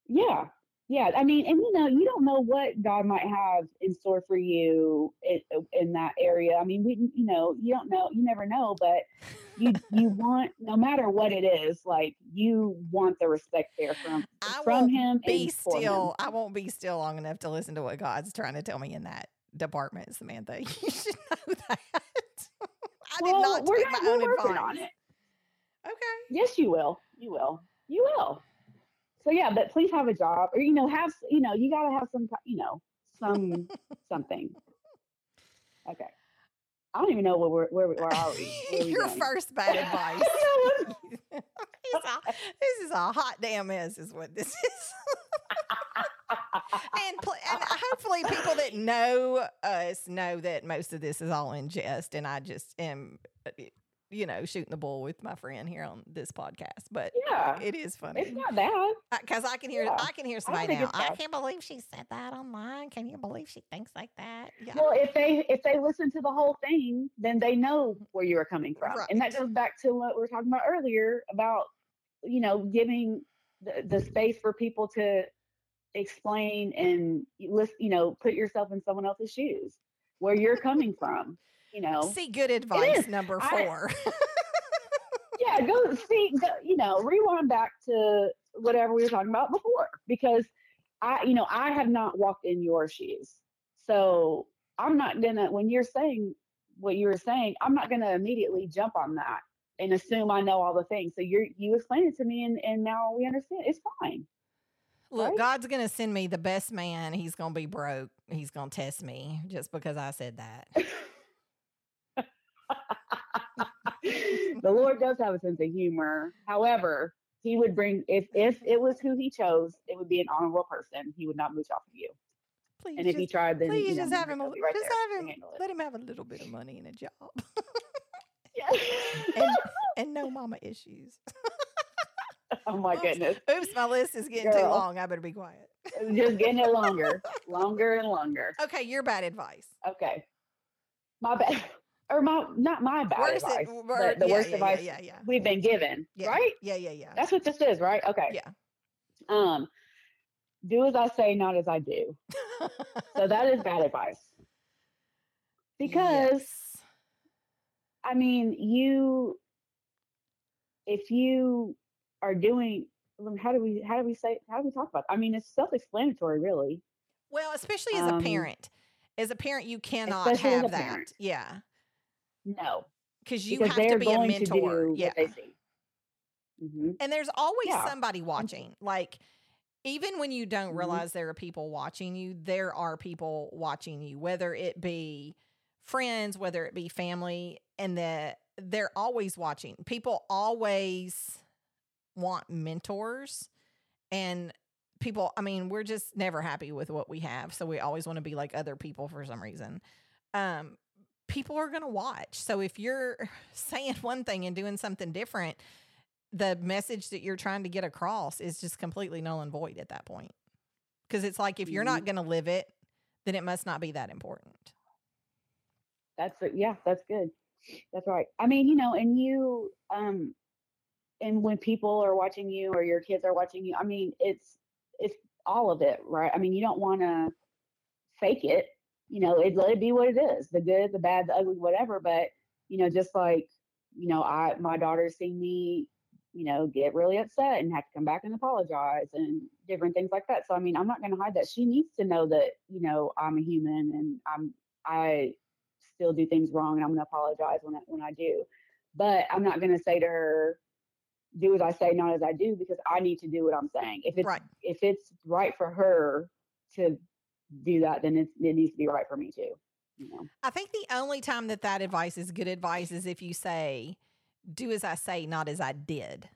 Yeah. Yeah. I mean, and you know, you don't know what God might have in store for you in, uh, in that area. I mean, we, you know, you don't know, you never know, but you, you (laughs) want, no matter what it is, like you want the respect there from, I from won't him be for him. still. I won't be still long enough to listen to what God's trying to tell me in that department, Samantha. (laughs) You should know that. (laughs) I did well, not we're, take my own we're working advice. on it. Okay. Yes, you will. You will. You will. So yeah, but please have a job, or you know, have you know, you gotta have some, you know, some (laughs) something. Okay. I don't even know where we're where, we- where are we? Where are (laughs) we Your going? first bad (laughs) advice. A- this is a hot damn mess, is what this is. and, pl- and hopefully, people that know us know that most of this is all in jest, and I just am, uh, you know, shooting the bull with my friend here on this podcast. But yeah, it is funny. it's not bad. because I can hear, Yeah. I can hear somebody think now. I can't believe she said that online. Can you believe she thinks like that? Yeah. Well, if they if they listen to the whole thing, then they know mm-hmm. where you are coming from, and that goes back to what we were talking about earlier about you know giving the, the space for people to explain and list, you know, put yourself in someone else's shoes, where you're coming from. You know, See, good advice number I- four. (laughs) yeah, go see, go, you know, rewind back to whatever we were talking about before because I, you know, I have not walked in your shoes. So I'm not gonna, when you're saying what you were saying, I'm not gonna immediately jump on that and assume I know all the things. So you're, you explain it to me and, and now we understand. It's fine. Look, Right? God's going to send me the best man. He's going to be broke. He's going to test me just because I said that. (laughs) the Lord does have a sense of humor. However, he would bring, if, if it was who he chose, it would be an honorable person. He would not mooch off of you. Please, And if just, he tried, then please you know, just have him, a, right just have him, let him have a little bit of money and a job (laughs) (laughs) and, and no mama issues. oh my Oops. goodness. Oops, my list is getting too long. I better be quiet. It's Just getting it longer, (laughs) longer and longer. Okay, your bad advice. Okay. My bad. Or my not my bad Worst ad- advice. wor- the the yeah, worst yeah, advice Yeah, yeah, we've been given. Right? Yeah, yeah, yeah. That's what this is, right? Okay. yeah. Um do as I say, not as I do. So that is bad advice. (laughs) Because Yes. I mean, you if you are doing how do we how do we say how do we talk about it? I mean it's self explanatory really. Well, especially as a Um, parent. As a parent, you cannot have that. parent. Yeah. No. Because you because have to be a mentor. yeah. what they see. hmm And there's always Yeah. somebody watching. Like, even when you don't Mhm. realize there are people watching you, there are people watching you, whether it be friends, whether it be family, and that they're always watching. People always want mentors. And people, I mean, we're just never happy with what we have. So we always want to be like other people for some reason. Um, people are going to watch. So if you're (sighs) saying one thing and doing something different, the message that you're trying to get across is just completely null and void at that point. Because it's like if you're not going to live it, then it must not be that important. That's it. Yeah, that's good. That's right. I mean, you know, and you, um, and when people are watching you or your kids are watching you, I mean, it's it's all of it, right? I mean, you don't want to fake it. You know, it let it be what it is, the good, the bad, the ugly, whatever. But you know, just like you know, I my daughter's seen me, you know, get really upset and have to come back and apologize and different things like that. So I mean, I'm not going to hide that. She needs to know that you know I'm a human and I'm I still do things wrong and I'm going to apologize when I, when I do. But I'm not going to say to her, do as I say, not as I do, because I need to do what I'm saying. If it's Right. if it's right for her to do that, then it's, it needs to be right for me too. You know, I think the only time that that advice is good advice is if you say, do as I say, not as I did.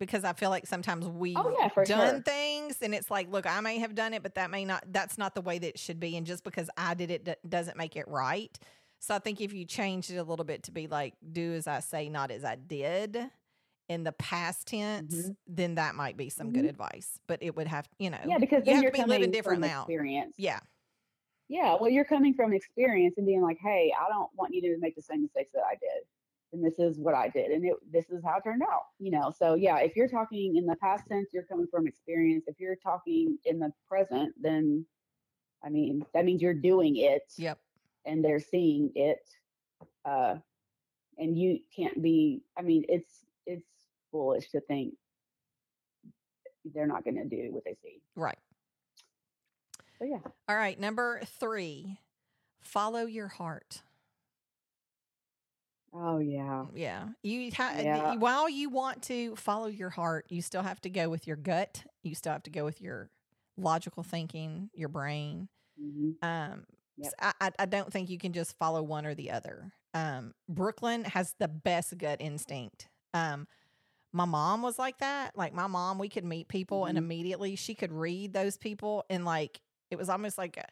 Because I feel like sometimes oh, we've Oh, yeah, done sure. things and it's like, look, I may have done it, but that may not, that's not the way that it should be. And just because I did it d- doesn't make it right. So I think if you change it a little bit to be like, do as I say, not as I did in the past tense, Mhm. then that might be some good advice. But it would have, you know, Yeah, because you have you're to be living different now. experience. Yeah. Yeah, well, you're coming from experience and being like, "Hey, I don't want you to make the same mistakes that I did, and this is what I did, and it, this is how it turned out." You know, so yeah, if you're talking in the past tense, you're coming from experience. If you're talking in the present, then I mean, that means you're doing it, Yep. and they're seeing it, uh, and you can't be. I mean, it's it's foolish to think they're not going to do what they see. Right. So yeah. All right. Number three, follow your heart. Oh yeah. Yeah. You ha- Yeah. while you want to follow your heart, you still have to go with your gut. You still have to go with your logical thinking, your brain. hmm Um, Yep. s- I, I- I don't think you can just follow one or the other. Um, Brooklyn has the best gut instinct. Um, my mom was like that. Like my mom, we could meet people and Mhm. immediately she could read those people and like it was almost like a,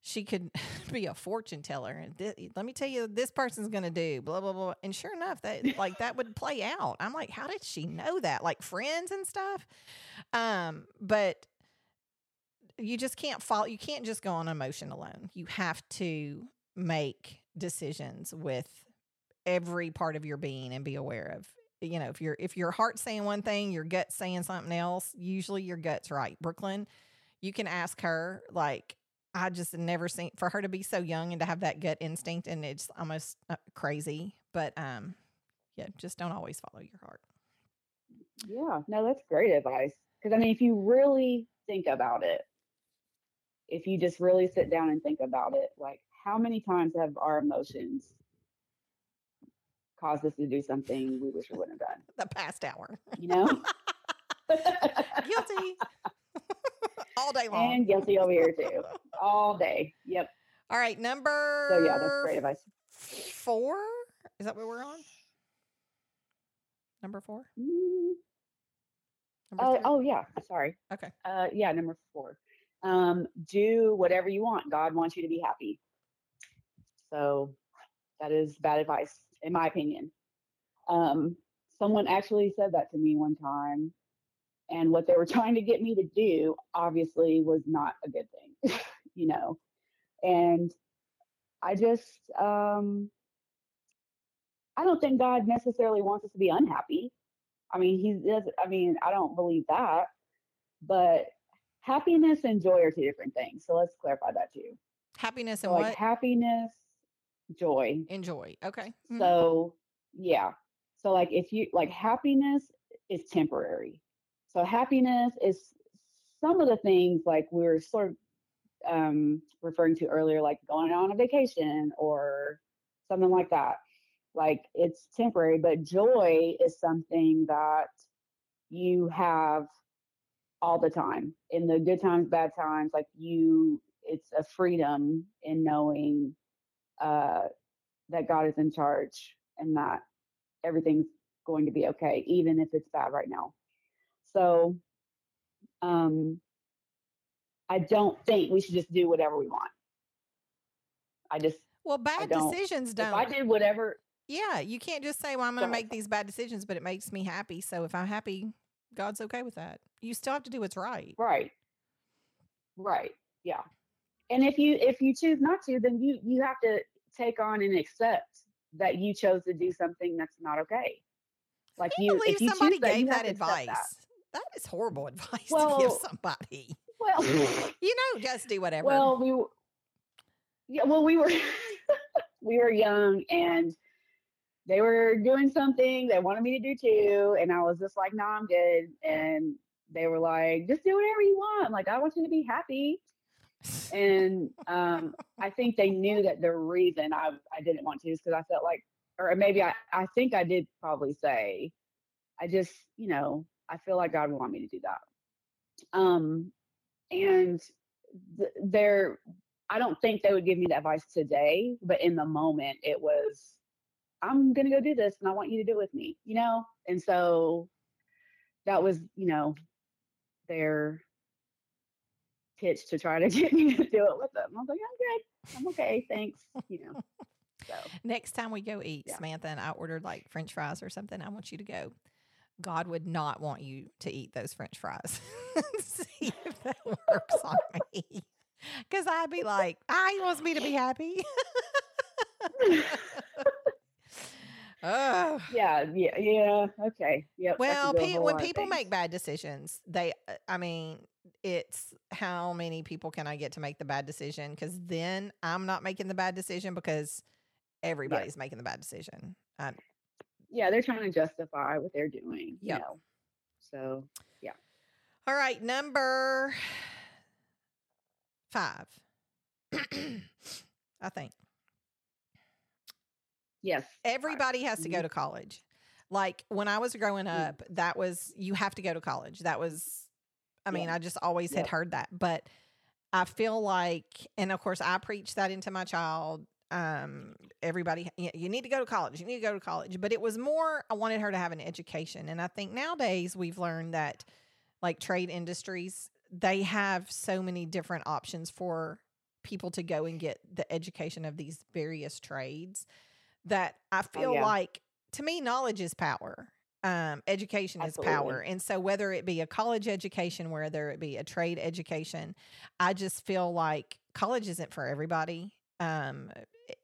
she could (laughs) be a fortune teller and thi- let me tell you this person's gonna do blah blah blah and sure enough that (laughs) like that would play out i'm like how did she know that like friends and stuff um but you just can't follow you can't just go on emotion alone you have to make decisions with every part of your being and be aware of you know if your if your heart's saying one thing your gut's saying something else usually your gut's right brooklyn you can ask her like i just never seen for her to be so young and to have that gut instinct and it's almost uh, crazy but um yeah just don't always follow your heart Yeah, no, that's great advice. Because I mean, if you really think about it, if you just really sit down and think about it, like how many times have our emotions caused us to do something we wish we wouldn't have done? the past hour You know? (laughs) guilty (laughs) all day long and guilty over here too, (laughs) all day. Yep. all right number So yeah, that's great advice. four is that what we're on number four Mm, number Oh, three? oh yeah, sorry. okay Uh, yeah, number four. Um, do whatever you want. God wants you to be happy. So that is bad advice, in my opinion. Um, someone actually said that to me one time, and what they were (laughs) trying to get me to do obviously was not a good thing, (laughs) you know. And I just, um, I don't think God necessarily wants us to be unhappy. I mean, he does. I mean, I don't believe that, but happiness and joy are two different things. So let's clarify that too. happiness So and like what happiness, joy. enjoy okay Mhm. So yeah. So like if you like happiness is temporary. So happiness is some of the things like we were sort of um, referring to earlier, like going on a vacation or something like that. Like it's temporary, but joy is something that you have all the time in the good times, bad times. Like you, it's a freedom in knowing uh, that God is in charge and that everything's going to be okay, even if it's bad right now. So, um, I don't think we should just do whatever we want. I just, well bad don't- decisions don't I did whatever, yeah you can't just say well i'm going to make these bad decisions but it makes me happy so if i'm happy god's okay with that you still have to do what's right right, right, yeah. And if you if you choose not to, then you you have to take on and accept that you chose to do something that's not okay. Like I you, if you somebody choose that, you gave have that advice That. that is horrible (laughs) advice to give somebody Well, (laughs) you know just do whatever Well, we yeah, well we were (laughs) we were young and they were doing something they wanted me to do too, and I was just like, "No, I'm good." And they were like, "Just do whatever you want. Like, I want you to be happy." (laughs) And um, I think they knew that the reason I I didn't want to is because I felt like, or maybe I I think I did probably say, I just you know I feel like God would want me to do that. Um, and th- they're I don't think they would give me that advice today, but in the moment it was I'm going to go do this and I want you to do it with me, you know? And so that was, you know, their pitch to try to (laughs) get me to do it with them. I was like, I'm good. I'm okay. Thanks. You know. So Next time we go eat, Yeah. Samantha and I ordered like French fries or something. I want you to go. God would not want you to eat those French fries. (laughs) See if that works on me. (laughs) Because I'd be like, ah, he wants me to be happy. Oh. yeah, yeah, yeah. Okay. That Well, could go a pe- when people make bad decisions, they, uh, I mean, it's how many people can I get to make the bad decision? Because then I'm not making the bad decision because everybody's making the bad decision. I, yeah, they're trying to justify what they're doing. Yeah. You know. So yeah. All right, number five. (clears throat) I think yes. everybody has to go Mhm. to college. Like when I was growing Mm. up, that was you have to go to college. That was, I mean, Yeah. I just always had heard that. But I feel like, and of course, I preach that into my child. Um, everybody, you need to go to college. You need to go to college. But it was more, I wanted her to have an education. And I think nowadays we've learned that, like trade industries, they have so many different options for people to go and get the education of these various trades that I feel Oh, yeah. like to me knowledge is power. Um, education is power. And so whether it be a college education, whether it be a trade education, I just feel like college isn't for everybody. Um,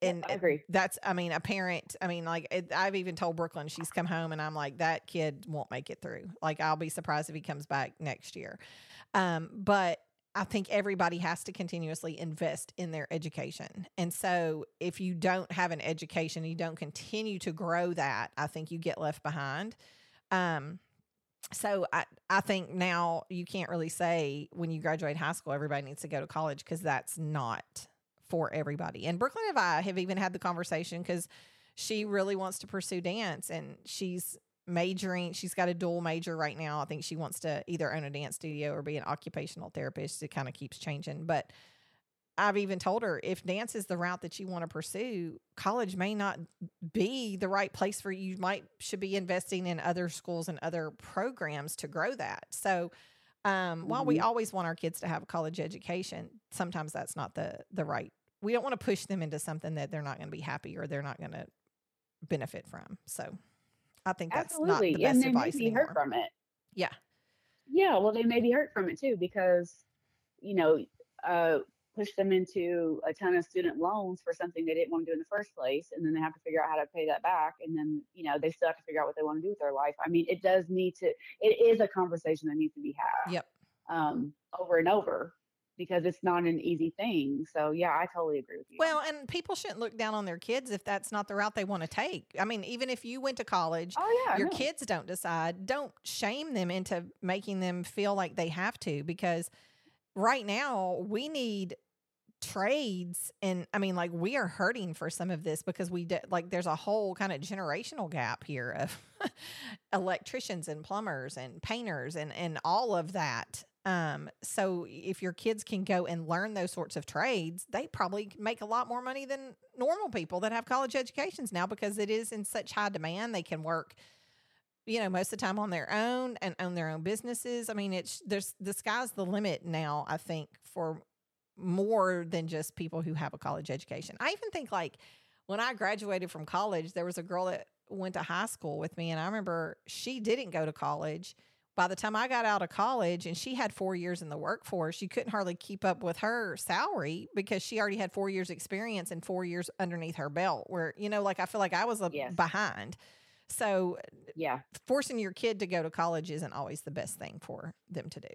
and I agree. that's i mean a parent i mean like it, i've even told brooklyn she's come home and i'm like that kid won't make it through like i'll be surprised if he comes back next year um but i think everybody has to continuously invest in their education and so if you don't have an education you don't continue to grow that i think you get left behind um so I, I think now you can't really say when you graduate high school everybody needs to go to college because that's not for everybody. And Brooklyn and I have even had the conversation because she really wants to pursue dance and she's majoring. She's got a dual major right now. I think she wants to either own a dance studio or be an occupational therapist. It kind of keeps changing. But I've even told her if dance is the route that you want to pursue, college may not be the right place for you. You might should be investing in other schools and other programs to grow that. So um, while we Mhm. always want our kids to have a college education, sometimes that's not the the right. We don't want to push them into something that they're not going to be happy or they're not going to benefit from. So I think that's Absolutely. not the best and they advice may be anymore. hurt from it. Yeah. Yeah, well, they may be hurt from it too because, you know, uh, push them into a ton of student loans for something they didn't want to do in the first place, and then they have to figure out how to pay that back, and then you know they still have to figure out what they want to do with their life. I mean, it does need to. It is a conversation that needs to be had Yep. um, over and over because it's not an easy thing. So yeah, I totally agree with you. Well, and people shouldn't look down on their kids if that's not the route they want to take. I mean, even if you went to college, oh yeah, your kids don't decide, don't shame them into making them feel like they have to because right now we need trades and I mean like we are hurting for some of this because we did like there's a whole kind of generational gap here of (laughs) electricians and plumbers and painters and and all of that um so if your kids can go and learn those sorts of trades they probably make a lot more money than normal people that have college educations now because it is in such high demand. They can work you know most of the time on their own and own their own businesses. I mean it's there's the sky's the limit now i think for more than just people who have a college education. I even think like when i graduated from college there was a girl that went to high school with me and i remember she didn't go to college by the time i got out of college and she had four years in the workforce you couldn't hardly keep up with her salary because she already had four years experience and four years underneath her belt where you know like i feel like i was a Yes. behind so yeah, forcing your kid to go to college isn't always the best thing for them to do.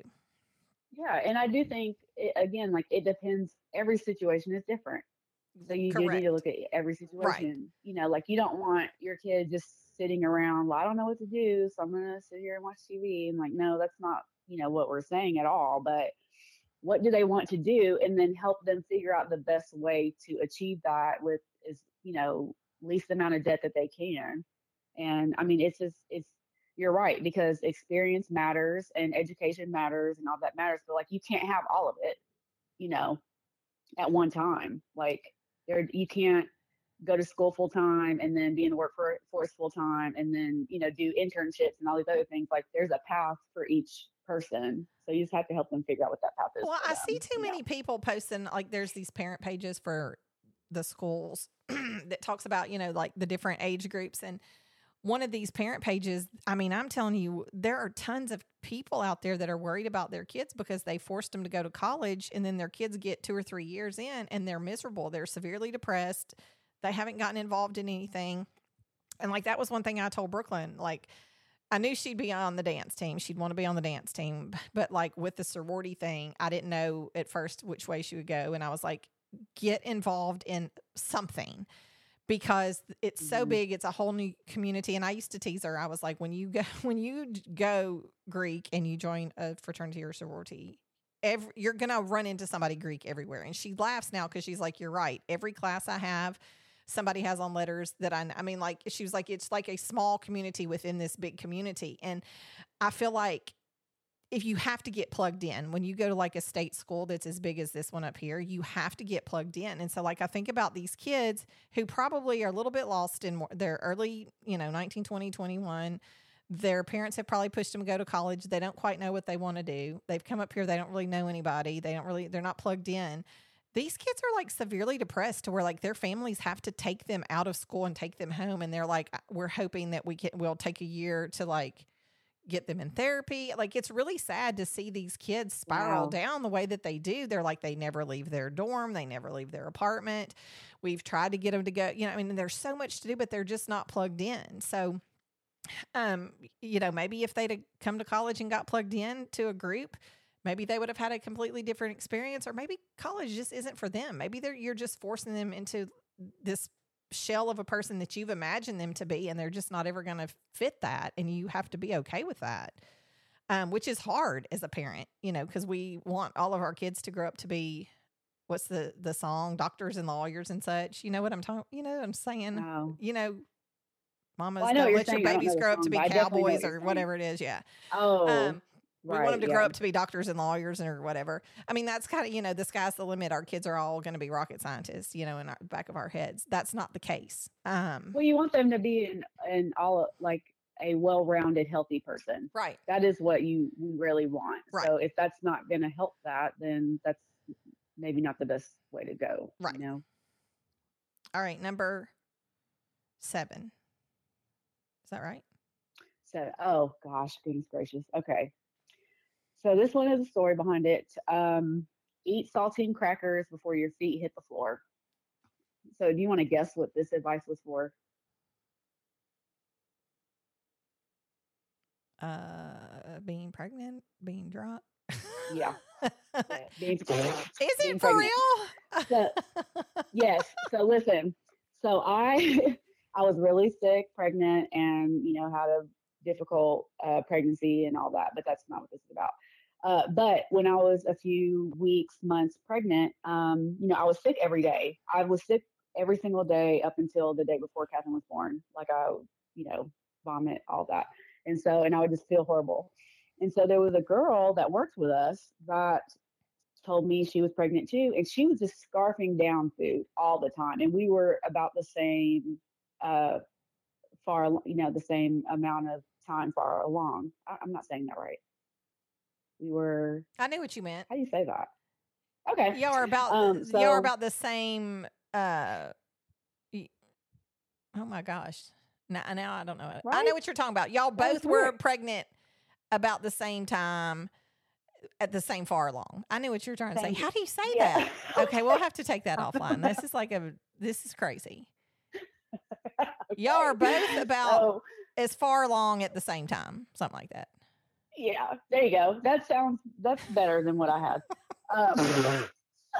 yeah, and I do think it, again, like it depends. Every situation is different. So you do need to look at every situation. You know, like you don't want your kid just sitting around. Well, I don't know what to do, so I'm gonna sit here and watch TV. And like, no, that's not you know what we're saying at all. But what do they want to do, and then help them figure out the best way to achieve that with is you know least amount of debt that they can. And I mean, it's just it's you're right because experience matters and education matters and all that matters. But like, you can't have all of it, you know, at one time. Like, there you can't go to school full time and then be in the workforce full time and then you know do internships and all these other things like there's a path for each person so you just have to help them figure out what that path is well i them, see too many know? people posting like there's these parent pages for the schools (clears throat) that talks about you know like the different age groups and one of these parent pages, I mean, I'm telling you, there are tons of people out there that are worried about their kids because they forced them to go to college and then their kids get two or three years in and they're miserable. They're severely depressed. They haven't gotten involved in anything. And like that was one thing I told Brooklyn. Like, I knew she'd be on the dance team. She'd want to be on the dance team. But like with the sorority thing, I didn't know at first which way she would go. And I was like, get involved in something because it's mm-hmm. so big it's a whole new community and i used to tease her i was like when you go (laughs) when you go greek and you join a fraternity or sorority every, you're gonna run into somebody greek everywhere and she laughs now because she's like you're right every class i have somebody has on letters that i i mean like she was like it's like a small community within this big community. And i feel like if you have to get plugged in when you go to like a state school that's as big as this one up here you have to get plugged in. And so like i think about these kids who probably are a little bit lost in their early you know 19 20 21 their parents have probably pushed them to go to college. They don't quite know what they want to do. They've come up here they don't really know anybody. They don't really they're not plugged in these kids are like severely depressed to where like their families have to take them out of school and take them home and they're like we're hoping that we can we'll take a year to like get them in therapy. Like it's really sad to see these kids spiral wow. down the way that they do. They're like they never leave their dorm, they never leave their apartment. We've tried to get them to go, you know, I mean there's so much to do but they're just not plugged in. So um you know, maybe if they'd come to college and got plugged in to a group, maybe they would have had a completely different experience or maybe college just isn't for them. Maybe they're you're just forcing them into this shell of a person that you've imagined them to be and they're just not ever going to fit that and you have to be okay with that um, which is hard as a parent you know because we want all of our kids to grow up to be what's the the song? Doctors and lawyers and such. You know what i'm talking you know i'm saying? No. you know mamas well, don't let your babies grow up to be cowboys or whatever it is yeah. Oh. Um, we want them to yeah. grow up to be doctors and lawyers or whatever. I mean, that's kind of, you know, the sky's the limit. Our kids are all going to be rocket scientists, you know, in our back of our heads. That's not the case. Um, well, you want them to be in, in all like a well-rounded, healthy person. Right. That is what you really want. Right. So if that's not going to help that, then that's maybe not the best way to go. Right. You know? All right. Number seven. Is that right? So, oh gosh, goodness gracious. Okay. So this one has a story behind it. Um, eat saltine crackers before your feet hit the floor. So do you want to guess what this advice was for? Uh, being pregnant, being drunk. yeah. (laughs) yeah. Being, Is it for pregnant. real? so, (laughs) yes. So listen. So I (laughs) I was really sick, pregnant, and you know had a difficult uh, pregnancy and all that. But that's not what this is about. Uh, but when I was a few weeks, months pregnant, um, you know, I was sick every day. I was sick every single day up until the day before Catherine was born. Like I, you know, vomit, all that. And so, and I would just feel horrible. And so there was a girl that worked with us that told me she was pregnant too. And she was just scarfing down food all the time. And we were about the same, uh, far, you know, the same amount of time far along. I, I'm not saying that right we were. I knew what you meant. How do you say that? Okay. Y'all are about. Um, so, y'all are about the same. Uh, oh my gosh! Now, now I don't know. Right? I know what you're talking about. Y'all both were pregnant about the same time at the same far along. I knew what you were trying to Thank say. You. How do you say yeah. that? Okay, we'll have to take that (laughs) offline. This is like a this is crazy. okay. (laughs) Y'all are both about so, as far along at the same time, something like that. Yeah, there you go. That sounds that's better than what I had. Um,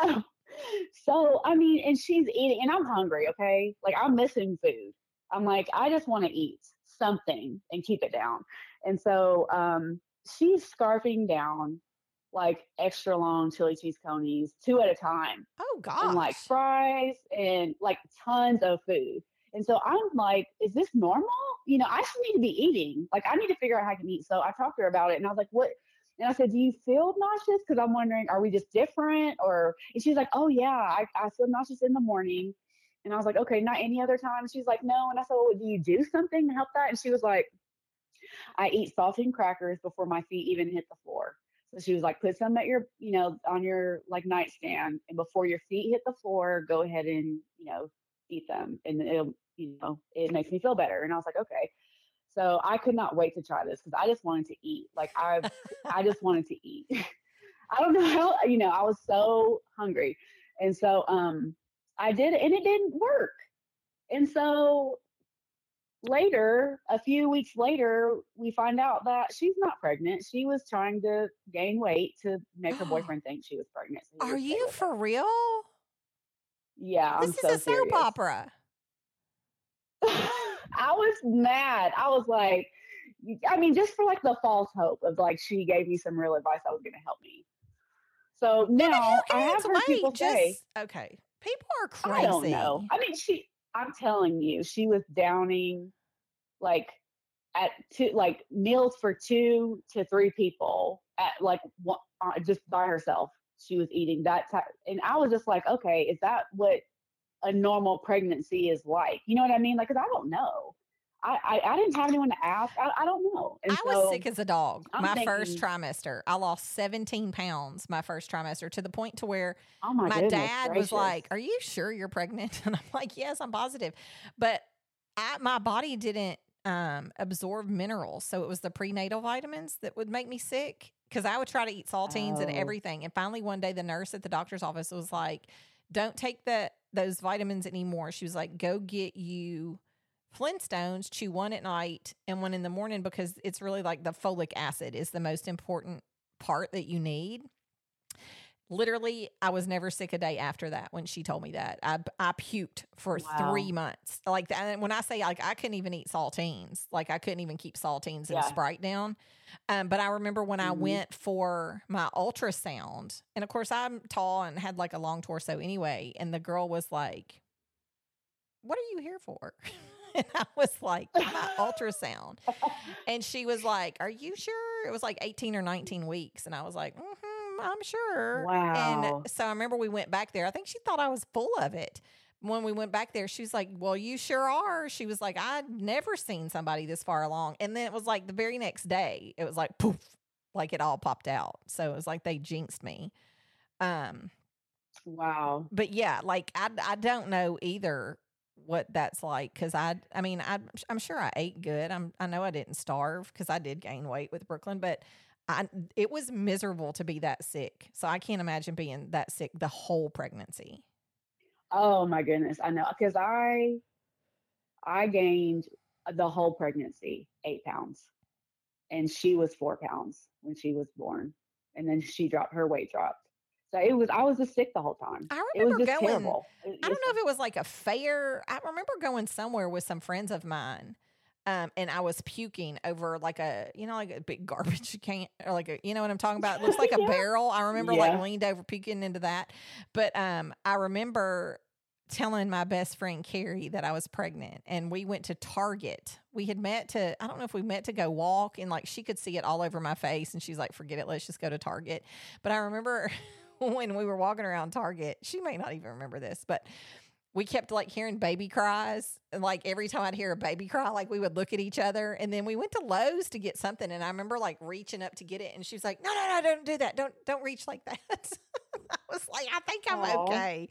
so, so I mean, and she's eating, and I'm hungry. Okay, like I'm missing food. I'm like, I just want to eat something and keep it down. And so um, she's scarfing down like extra long chili cheese coneys, two at a time. Oh gosh. And like fries and like tons of food. And so I'm like, is this normal? You know, I just need to be eating. Like, I need to figure out how I can eat. So I talked to her about it and I was like, what? And I said, do you feel nauseous? Because I'm wondering, are we just different? Or, and she's like, oh, yeah, I, I feel nauseous in the morning. And I was like, okay, not any other time. She's like, no. And I said, well, do you do something to help that? And she was like, I eat saltine crackers before my feet even hit the floor. So she was like, put some at your, you know, on your like nightstand, and before your feet hit the floor, go ahead and, you know, eat them, and it'll, you know, it makes me feel better. And I was like, okay. So I could not wait to try this because I just wanted to eat. Like I, I just wanted to eat. (laughs) I don't know how, you know, I was so hungry, and so um, I did, and it didn't work. And so later, a few weeks later, we find out that she's not pregnant. She was trying to gain weight to make her (gasps) boyfriend think she was pregnant. so Are you for real? Yeah, I'm This so is a soap serious. opera. (laughs) I was mad. I was like, I mean, just for like the false hope of like she gave me some real advice that was going to help me. So now I have heard wait, people say, okay. People are crazy. I don't know. I mean, she. I'm telling you, she was downing like at two, like meals for two to three people at like one, uh, just by herself. She was eating that type, and I was just like, okay, is that what a normal pregnancy is like? You know what I mean? Like, cause I don't know. I I, I didn't have anyone to ask. I, I don't know. And I was sick as a dog. I'm my first trimester, I lost 17 pounds my first trimester to the point to where Oh my, my dad was like, "Are you sure you're pregnant?" (laughs) And I'm like, "Yes, I'm positive." But I, my body didn't um, absorb minerals, so it was the prenatal vitamins that would make me sick. Because I would try to eat saltines and Oh. everything, and finally one day the nurse at the doctor's office was like, "Don't take that those vitamins anymore." She was like, "Go get you." Flintstones, chew one at night and one in the morning because it's really like the folic acid is the most important part that you need literally i was never sick a day after that when she told me that i, I puked for three months like and when i say like i couldn't even eat saltines like i couldn't even keep saltines and Yeah. sprite down um, but i remember when i Mhm. went for my ultrasound and of course i'm tall and had like a long torso anyway and the girl was like what are you here for (laughs) and i was like my (laughs) ultrasound and she was like, Are you sure? It was like 18 or 19 weeks. And I was like, mm-hmm, I'm sure. Wow. And so I remember we went back there. I think she thought I was full of it. When we went back there, she was like, Well, you sure are. She was like, I'd never seen somebody this far along. And then it was like the very next day, it was like poof, like it all popped out. So it was like they jinxed me. Um, wow. but yeah, like I, I don't know either what that's like because I I mean I I'm sure I ate good. I'm I know I didn't starve because I did gain weight with Brooklyn, but I it was miserable to be that sick. So I can't imagine being that sick the whole pregnancy. Oh my goodness, I know because I I gained the whole pregnancy eight pounds, and she was four pounds when she was born, and then she dropped her weight dropped. So it was I was just sick the whole time. I It was remember just going. terrible. I don't know if it was like a fair. I remember going somewhere with some friends of mine. Um, and I was puking over like a, you know, like a big (laughs) garbage can, or like a, you know what I'm talking about? It looks (laughs) like a Yeah. barrel. I remember like leaned over puking into that. But um, I remember telling my best friend Carrie that I was pregnant, and we went to Target. We had met to, I don't know if we met to go walk, and like she could see it all over my face, and she's like, "Forget it, let's just go to Target." But I remember (laughs) when we were walking around Target, she may not even remember this, but we kept like hearing baby cries. And like every time I'd hear a baby cry, like we would look at each other. And then we went to Lowe's to get something. And I remember like reaching up to get it. And she was like, no, no, no, don't do that. Don't, don't reach like that. (laughs) I was like, I think I'm Aw. okay.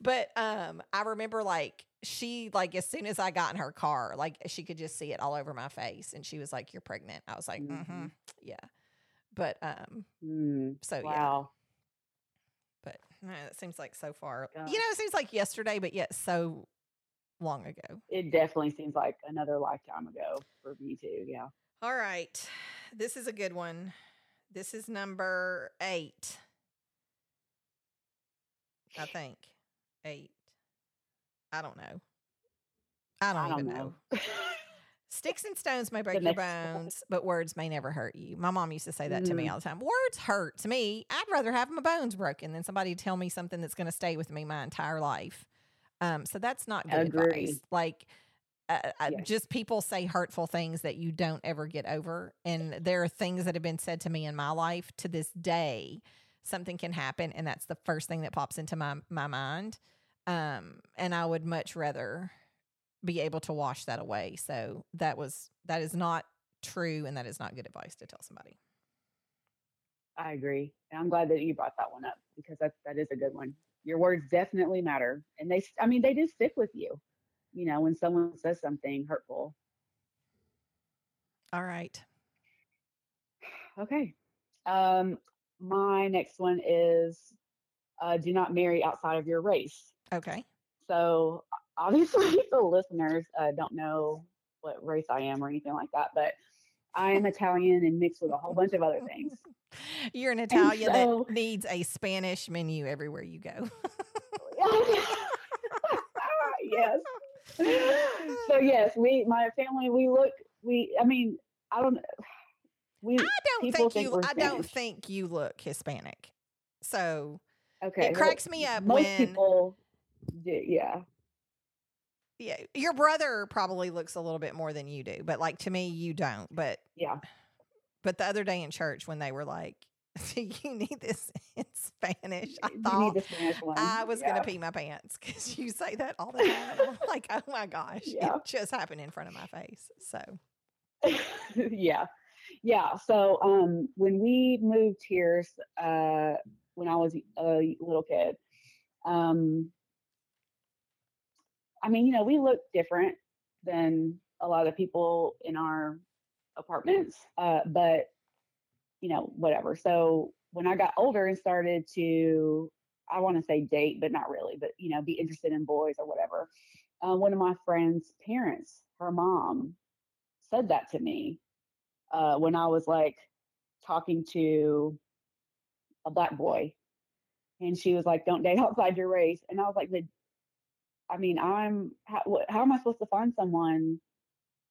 But um, I remember like she, like as soon as I got in her car, like she could just see it all over my face. And she was like, you're pregnant. I was like, mm-hmm. Mhm. Yeah. But um, Mm, so yeah. wow. But no, it seems like so far, Gosh. you know, it seems like yesterday, but yet so long ago. It definitely seems like another lifetime ago for me too. Yeah. All right. This is a good one. This is number eight. I think. Eight. I don't know. I don't, I don't even know. know. (laughs) Sticks and stones may break your bones, but words may never hurt you. My mom used to say that to me Mhm. all the time. Words hurt to me. I'd rather have my bones broken than somebody tell me something that's going to stay with me my entire life. Um, so that's not good advice. Like, uh, uh, Yes. just people say hurtful things that you don't ever get over. And there are things that have been said to me in my life to this day. Something can happen, and that's the first thing that pops into my my mind. Um, and I would much rather be able to wash that away. So that was that is not true and that is not good advice to tell somebody. I agree. And I'm glad that you brought that one up because that that is a good one. Your words definitely matter. And they I mean they do stick with you. You know, when someone says something hurtful. All right. Okay. Um my next one is uh, do not marry outside of your race. Okay. So obviously (laughs) the listeners uh, don't know what race I am or anything like that, but I am Italian and mixed with a whole bunch of other things. (laughs) You're an Italian so, that needs a Spanish menu everywhere you go. (laughs) yes. So yes, we my family we look we I mean I don't we I don't think, think you I don't think you look Hispanic. So okay, it cracks me up most when people do, yeah. Yeah, your brother probably looks a little bit more than you do, but like to me, you don't. But yeah, but the other day in church when they were like, (laughs) "You need this (laughs) in Spanish," I thought I was yeah. gonna pee my pants because you say that all the time. (laughs) Like, oh my gosh, yeah. it just happened in front of my face. So yeah, yeah. So um, when we moved here, uh, when I was a little kid, um, I mean, you know, we look different than a lot of people in our apartments, uh, but you know, whatever. So when I got older and started to, I want to say date, but not really, but you know, be interested in boys or whatever. Uh, one of my friend's parents, her mom, said that to me uh, when I was like talking to a black boy, and she was like, "Don't date (laughs) outside your race," and I was like, I mean, I'm how, how am I supposed to find someone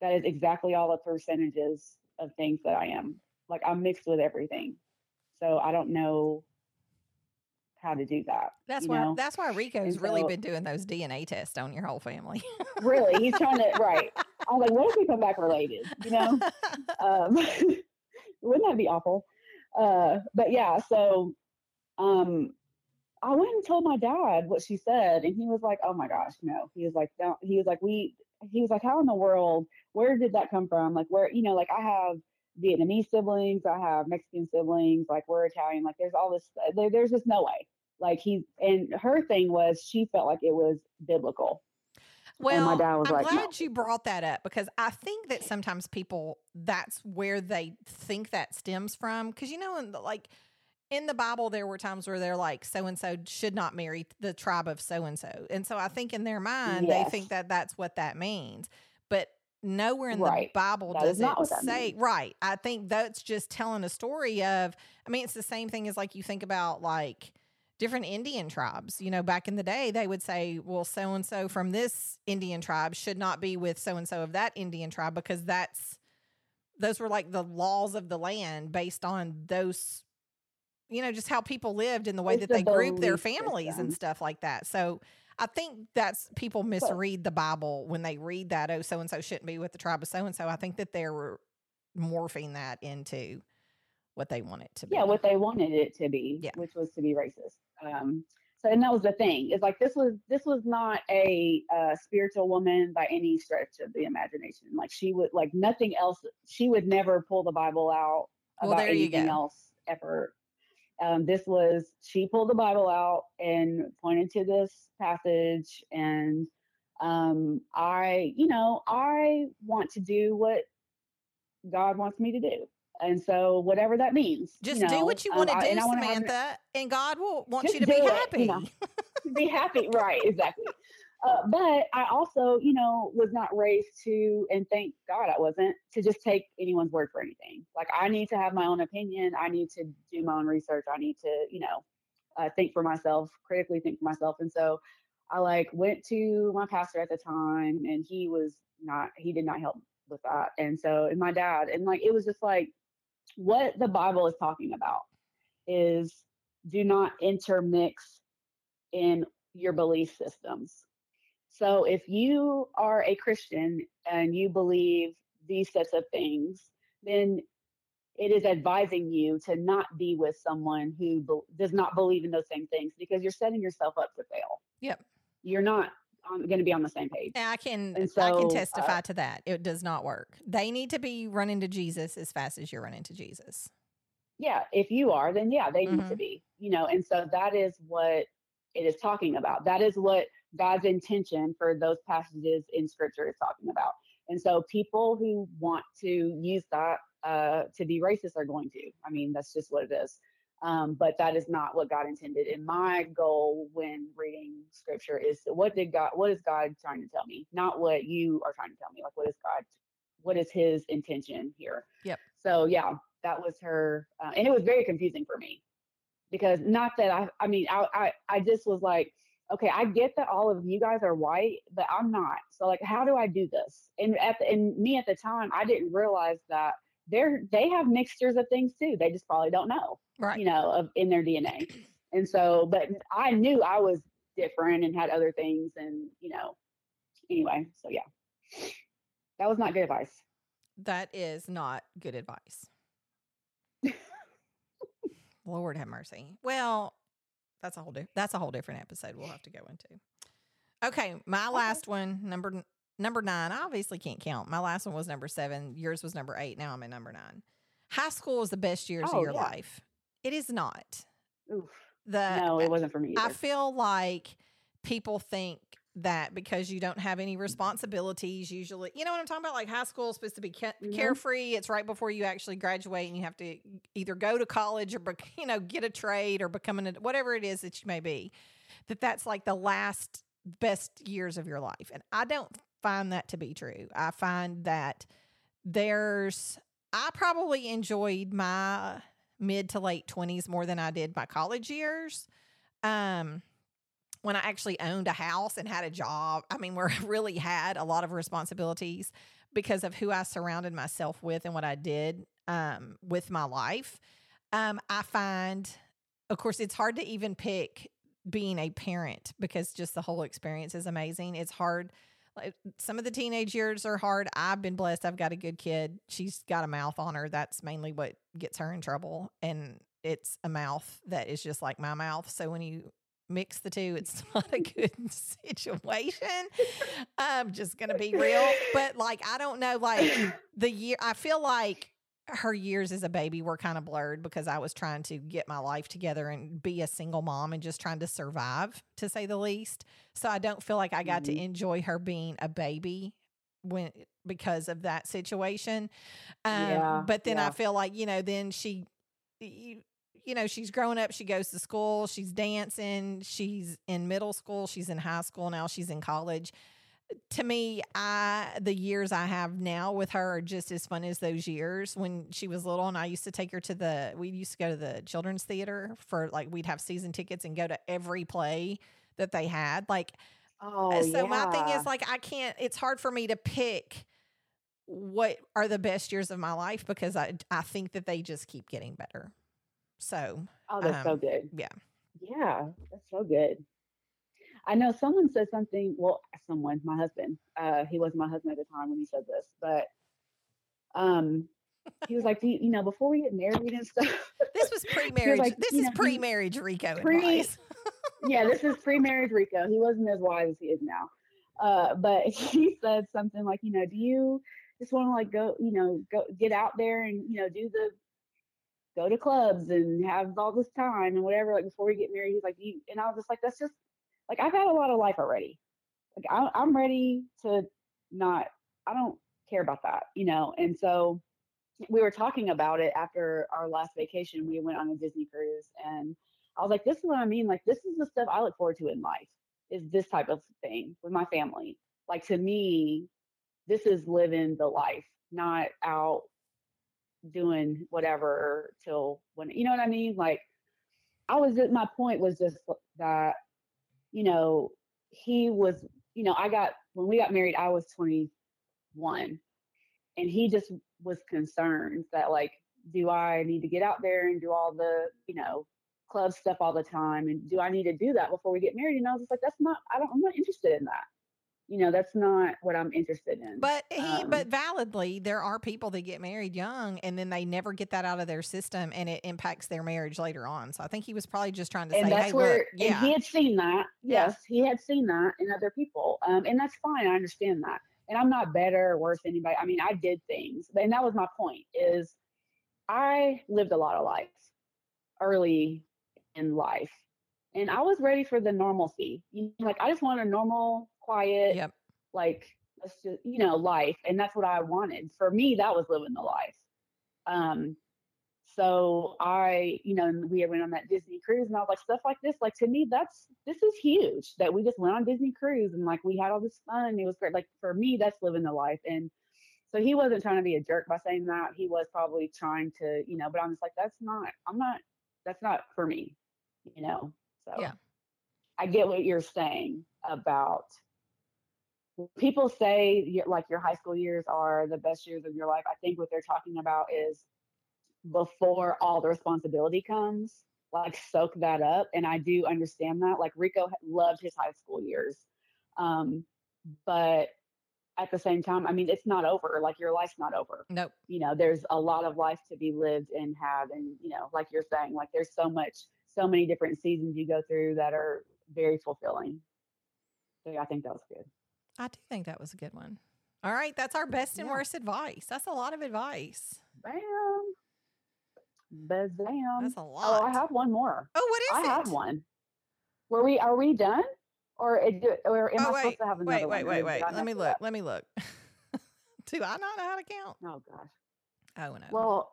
that is exactly all the percentages of things that I am? Like I'm mixed with everything, so I don't know how to do that. That's why know? that's why Rico's so, really been doing those DNA tests on your whole family. really, he's trying to right. (laughs) I was like, what if we come back related? You know, (laughs) um, (laughs) wouldn't that be awful? Uh, but yeah, so um, I went and told my dad what she said, and he was like, "Oh my gosh, no." He was like, "Don't." He was like, "We." He was like, "How in the world? Where did that come from? Like, where? You know, like I have Vietnamese siblings, I have Mexican siblings, like we're Italian. Like, there's all this. Uh, there, there's just no way. Like he and her thing was she felt like it was biblical. Well, my I'm like, glad no. you brought that up because I think that sometimes people that's where they think that stems from. Because you know, like in the Bible, there were times where they're like, so and so should not marry the tribe of so and so. And so I think in their mind, yes. they think that that's what that means. But nowhere in right. the Bible that does it say, right. I think that's just telling a story of, I mean, it's the same thing as like you think about like, different Indian tribes. You know, back in the day, they would say, well, so and so from this Indian tribe should not be with so and so of that Indian tribe because that's, those were like the laws of the land based on those you know, just how people lived and the way that they grouped their families system. and stuff like that. So I think that's people misread the Bible when they read that, oh, so and so shouldn't be with the tribe of so and so. I think that they're morphing that into what they want it to be. Yeah, what they wanted it to be, yeah. which was to be racist. Um, so, and that was the thing. It's like this was this was not a uh, spiritual woman by any stretch of the imagination. Like she would like nothing else. She would never pull the Bible out well, about anything else ever um, this was she pulled the Bible out and pointed to this passage, and um, I, you know, I want to do what God wants me to do. And so, whatever that means, just you know, do what you want to um, do, Samantha, have, and God will want you to be happy. It, you know, (laughs) be happy, right? Exactly. Uh, but I also, you know, was not raised to, and thank God I wasn't, to just take anyone's word for anything. Like I need to have my own opinion. I need to do my own research. I need to, you know, uh, think for myself, critically think for myself. And so I like went to my pastor at the time, and he was not, he did not help with that. And so, and my dad, and like it was just like what the Bible is talking about is do not intermix in your belief systems so if you are a Christian and you believe these sets of things, then it is advising you to not be with someone who be- does not believe in those same things because you're setting yourself up to fail. Yep. you're not going to be on the same page. And I can And I can so, uh, testify to that. It does not work. They need to be running to Jesus as fast as you're running to Jesus. yeah, if you are, then yeah, they need to Mhm. be, you know, and so that is what it is talking about. That is what God's intention for those passages in scripture is talking about. And so people who want to use that uh, to be racist are going to. I mean, that's just what it is. Um, but that is not what God intended. And my goal when reading scripture is what did God, what is God trying to tell me? Not what you are trying to tell me. Like, what is God, what is his intention here? Yep. So, yeah, that was her. Uh, and it was very confusing for me because not that I, I mean, I, I, I just was like, okay, I get that all of you guys are white, but I'm not. So like, how do I do this? And at the, and me at the time, I didn't realize that they're they have mixtures of things too. They just probably don't know, Right. you know, of in their DNA. (clears throat) And so, but I knew I was different and had other things, and you know, anyway. So yeah, that was not good advice. That is not good advice. (laughs) Lord have mercy. Well, that's a whole di- that's a whole different episode we'll have to go into. Okay, my last one, number number 9. I obviously can't count. My last one was number 7, yours was number 8. Now I'm at number 9. High school is the best years Oh, of your yeah. life. It is not. Oof. The no, it wasn't for me. Either. I feel like people think that because you don't have any responsibilities, usually, you know what I'm talking about? Like high school is supposed to be ca- Mhm. carefree. It's right before you actually graduate, and you have to either go to college or, (laughs) you know, get a trade or become an whatever it is that you may be. That that's like the last best years of your life, and I don't find that to be true. I find that there's I probably enjoyed my mid to late 20s more than I did my college years. Um, when I actually owned a house and had a job, I mean, where (laughs) I really had a lot of responsibilities because of who I surrounded myself with and what I did um, with my life. Um, I find, of course, it's hard to even pick being a parent because just the whole experience is amazing. It's hard. Like some of the teenage years are hard. I've been blessed. I've got a good kid. She's got a mouth on her. That's mainly what gets her in trouble. And it's a mouth that is just like my mouth. So when you mix the two, it's (laughs) not a good (laughs) situation. I'm (laughs) just going to be real. But like, I don't know, like the year, I feel like her years as a baby were kind of blurred because I was trying to get my life together and be a single mom and just trying to survive, to say the least. So I don't feel like I got to Mhm. enjoy her being a baby when because of that situation. Um, Yeah, but then I feel like you know, then she, you, know, she's growing up. She goes to school. She's dancing. She's in middle school. She's in high school now. She's in college to me, I the years I have now with her are just as fun as those years when she was little and I used to take her to the we used to go to the children's theater for like we'd have season tickets and go to every play that they had. Like Oh, so my thing is like I can't it's hard for me to pick what are the best years of my life because I I think that they just keep getting better. So Oh, that's so um, good. yeah. Yeah, that's so good. I know someone said something. Well, someone, my husband. Uh, he was my husband at the time when he said this, but um, he was like, Do you, you know, before we get married and stuff. (laughs) this was pre-marriage. like, this is know, pre-marriage Rico pre- (laughs) yeah, this is pre-marriage Rico. He wasn't as wise as he is now. Uh, but (laughs) he said something like, you know, do you just want to like go, you know, go get out there and you know do the go to clubs and have all this time and whatever like before we get married? He's like, you and I was just like, that's just like I've had a lot of life already. Like I, I'm ready to not. I don't care about that, you know. And so we were talking about it after our last vacation. We went on a Disney cruise, and I was like, "This is what I mean. Like, this is the stuff I look forward to in life. Is this type of thing with my family? Like, to me, this is living the life, not out doing whatever till when you know what I mean. Like, I was just my point was just that, you know, he was, you know, I got when we got married, I was 21, and he just was concerned that like, do I need to get out there and do all the, you know, club stuff all the time, and do I need to do that before we get married? And I was just like, that's not, I don't, I'm not interested in that. You know, that's not what I'm interested in. But he, Um, but validly, there are people that get married young and then they never get that out of their system, and it impacts their marriage later on. So I think he was probably just trying to and say, that's "Hey, where look, and yeah, he had seen that. Yeah. Yes, he had seen that in other people, um, and that's fine. I understand that, and I'm not better or worse than anybody. I mean, I did things, and that was my point. Is I lived a lot of life early in life, and I was ready for the normalcy. You know, like I just want a normal, quiet, yep, like let's just you know life and that's what i wanted. For me that was living the life. Um so i you know we went on that disney cruise and i was like stuff like this like to me that's this is huge that we just went on disney cruise and like we had all this fun it was great. Like for me that's living the life and so he wasn't trying to be a jerk by saying that. He was probably trying to you know but i'm just like that's not i'm not that's not for me you know so Yeah. i get what you're saying about people say like your high school years are the best years of your life. I think what they're talking about is before all the responsibility comes like soak that up and i do understand that like rico loved his high school years um but at the same time i mean it's not over like your life's not over. Nope, you know there's a lot of life to be lived and had and you know like you're saying like there's so much so many different seasons you go through that are very fulfilling. So yeah, i think that was good I do think that was a good one. All right, that's our best and Yeah. worst advice. That's a lot of advice. Bam. Bazam. That's a lot. Oh. I have one more. Oh, what is I it? I have one. Were we? Are we done? Or, or am oh, I wait, supposed to have another one? wait, wait, wait, wait. Let me look. Let me look. do I not know how to count? Oh gosh. Oh no. Well,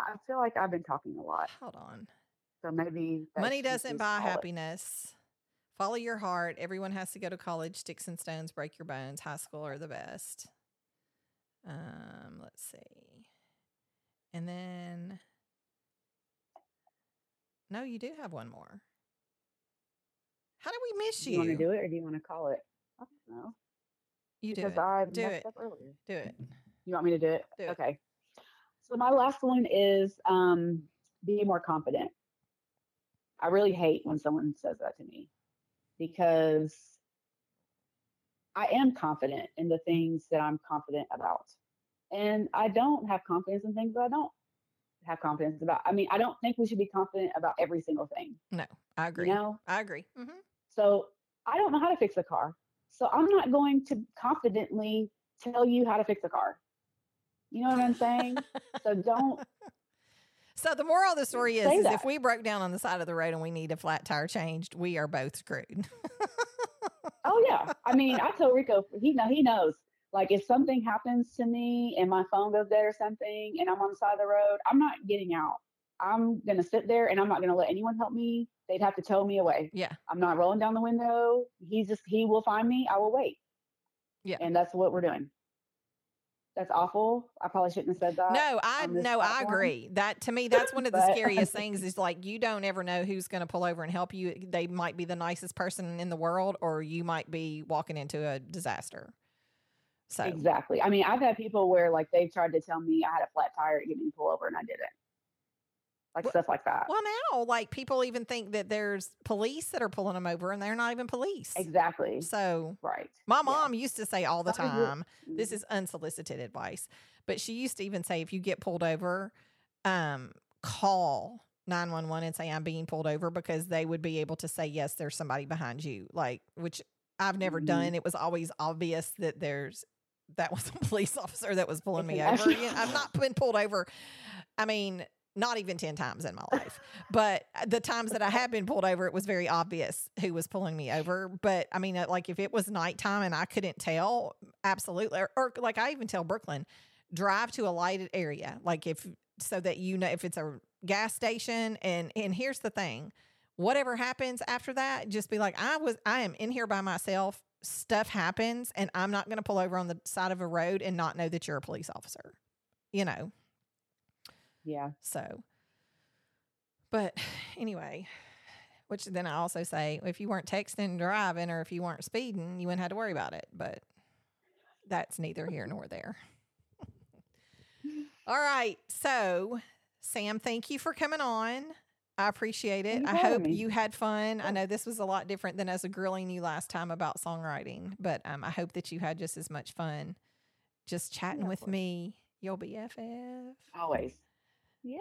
I feel like I've been talking a lot, hold on. so maybe Money doesn't buy it. Follow your heart. Everyone has to go to college. Sticks and stones break your bones. High school are the best. Um, let's see. And then No, you do have one more. How do we miss Do you? you want to do it, or do you want to call it? I don't know. You do because it. I Do messed it. up earlier. Do it. You want me to do it? Do it. Okay. So my last one is um, be more confident. I really hate when someone says that to me because I am confident in the things that I'm confident about. And I don't have confidence in things that I don't have confidence about. I mean, I don't think we should be confident about every single thing. No, I agree. You know? I agree. hmm So I don't know how to fix a car. So I'm not going to confidently tell you how to fix a car. You know what I'm saying? so don't (laughs) So the moral of the story is, is if we broke down on the side of the road and we need a flat tire changed, we are both screwed. (laughs) Oh yeah. I mean, I told Rico he know he knows. Like if something happens to me and my phone goes dead or something and I'm on the side of the road, I'm not getting out. I'm gonna sit there and I'm not gonna let anyone help me. They'd have to tow me away. yeah. I'm not rolling down the window. He's just he will find me. I will wait. Yeah. And that's what we're doing. That's awful. I probably shouldn't have said that. No, I no, I agree. That to me, that's one (laughs) of the But- scariest (laughs) things. Is like you don't ever know who's going to pull over and help you. They might be the nicest person in the world, or you might be walking into a disaster. So Exactly. I mean, I've had people where like they've tried to tell me I had a flat tire get me to pull over and I didn't. Like Well- stuff like that. well, now like people even think that there's police that are pulling them over, and they're not even police. Exactly. So Right. my Yeah. mom used to say all the That was it. time, this Mhm. is unsolicited advice but she used to even say if you get pulled over um call 911 and say i'm being pulled over because they would be able to say yes there's somebody behind you like which i've never Mhm. done it was always obvious that there's that was a (laughs) police officer that was pulling me over actual- You know, i've (laughs) not been pulled over i mean not even 10 times in my life. But the times that i have been pulled over it was very obvious who was pulling me over. But i mean uh, like if it was nighttime and i couldn't tell absolutely or, or like i even tell brooklyn drive to a lighted area like if so that you know if it's a gas station and and here's the thing whatever happens after that just be like i was i am in here by myself stuff happens and i'm not going to pull over on the side of a road and not know that you're a police officer you know Yeah. so but (sighs) anyway which then i also say if you weren't texting and driving or if you weren't speeding you wouldn't have to worry about it but that's neither here nor there all right so sam thank you for coming on I appreciate it. You I hope me. you had fun. I know this was a lot different than us grilling you last time about songwriting, but um, I hope that you had just as much fun just chatting with me. You'll be FF. Always. Yeah.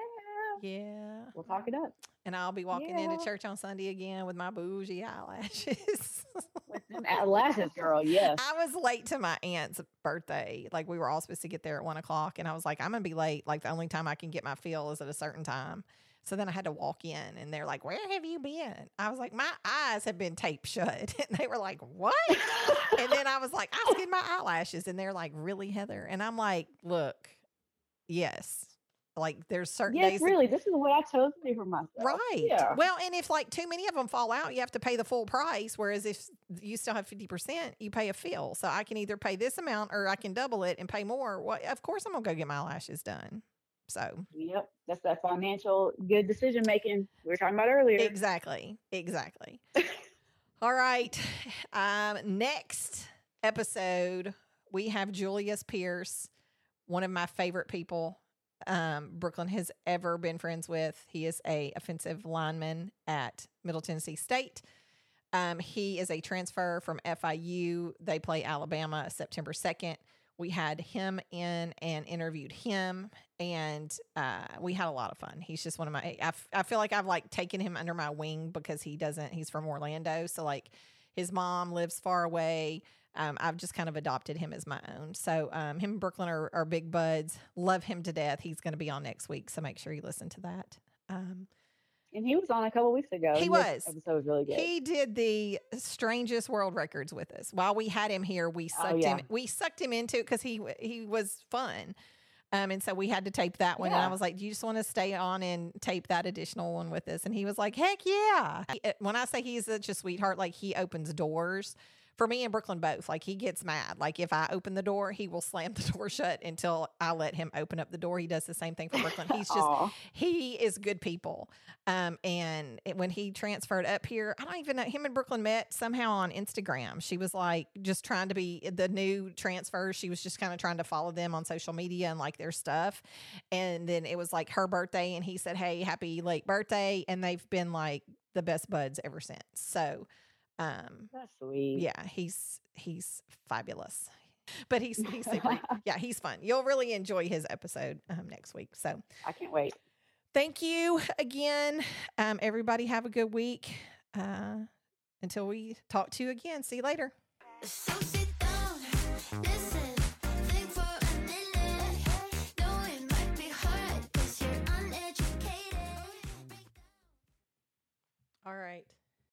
Yeah. We'll talk it up. And I'll be walking into church on Sunday again with my bougie eyelashes. (laughs) With them eyelashes, girl. Yes. I was late to my aunt's birthday. Like we were all supposed to get there at one o'clock, and I was like, I'm gonna be late. Like the only time I can get my fill is at a certain time. So then I had to walk in, and they're like, "Where have you been?" I was like, "My eyes have been taped shut," (laughs) and they were like, "What?" and then I was like, "I skinned my eyelashes," and they're like, "Really, Heather?" And I'm like, "Look, yes." Like there's certain yes, days that- really. This is what I chose to do for myself. Right. Yeah. Well, and if like too many of them fall out, you have to pay the full price. Whereas if you still have 50%, you pay a fill. So I can either pay this amount or I can double it and pay more. Well, of course, I'm going to go get my lashes done. So Yep. That's that financial good decision making we were talking about earlier. exactly. Exactly. (laughs) All right. Um, next episode, we have Julius Pierce, one of my favorite people um, Brooklyn has ever been friends with. He is a offensive lineman at Middle Tennessee State. Um, he is a transfer from FIU. They play Alabama September 2nd. We had him in and interviewed him, and uh, we had a lot of fun. He's just one of my. I, f- I feel like I've like taken him under my wing because he doesn't. He's from Orlando, so like his mom lives far away. Um, I've just kind of adopted him as my own. So um, him and Brooklyn are, are big buds. Love him to death. He's going to be on next week, so make sure you listen to that. Um, And he was on a couple weeks ago. He was. Episode was really good. he did the strangest world records with us. While we had him here, we Oh, sucked yeah. him. We sucked him into it because he he was fun. Um, and so we had to tape that one. And I was like, "Do you just want to stay on and tape that additional one with us?" And he was like, "Heck yeah!" He- uh, When I say he's such a sweetheart, like he opens doors for me and Brooklyn both. Like he gets mad. Like if I open the door, he will slam the (laughs) door shut until I let him open up the door. He does the same thing for Brooklyn. He's just he is good people. Um, and it- when he transferred up here, I don't even know him and Brooklyn met somehow on Instagram. She was like just trying to be the new transfer. She was just kind of trying to follow them on social media and like their stuff. And then it was like her birthday, and he said, "Hey, happy late birthday!" And they've been like the best buds ever since. So, um, That's sweet. yeah, he's he's fabulous. But he's (laughs) he's super. yeah, he's fun. You'll really enjoy his episode um, next week. So I can't wait. thank you again. Um, everybody have a good week. Uh, until we talk to you again. See you later. So sit down, listen, think for a minute. Know it might be hard 'cause you're uneducated. All right.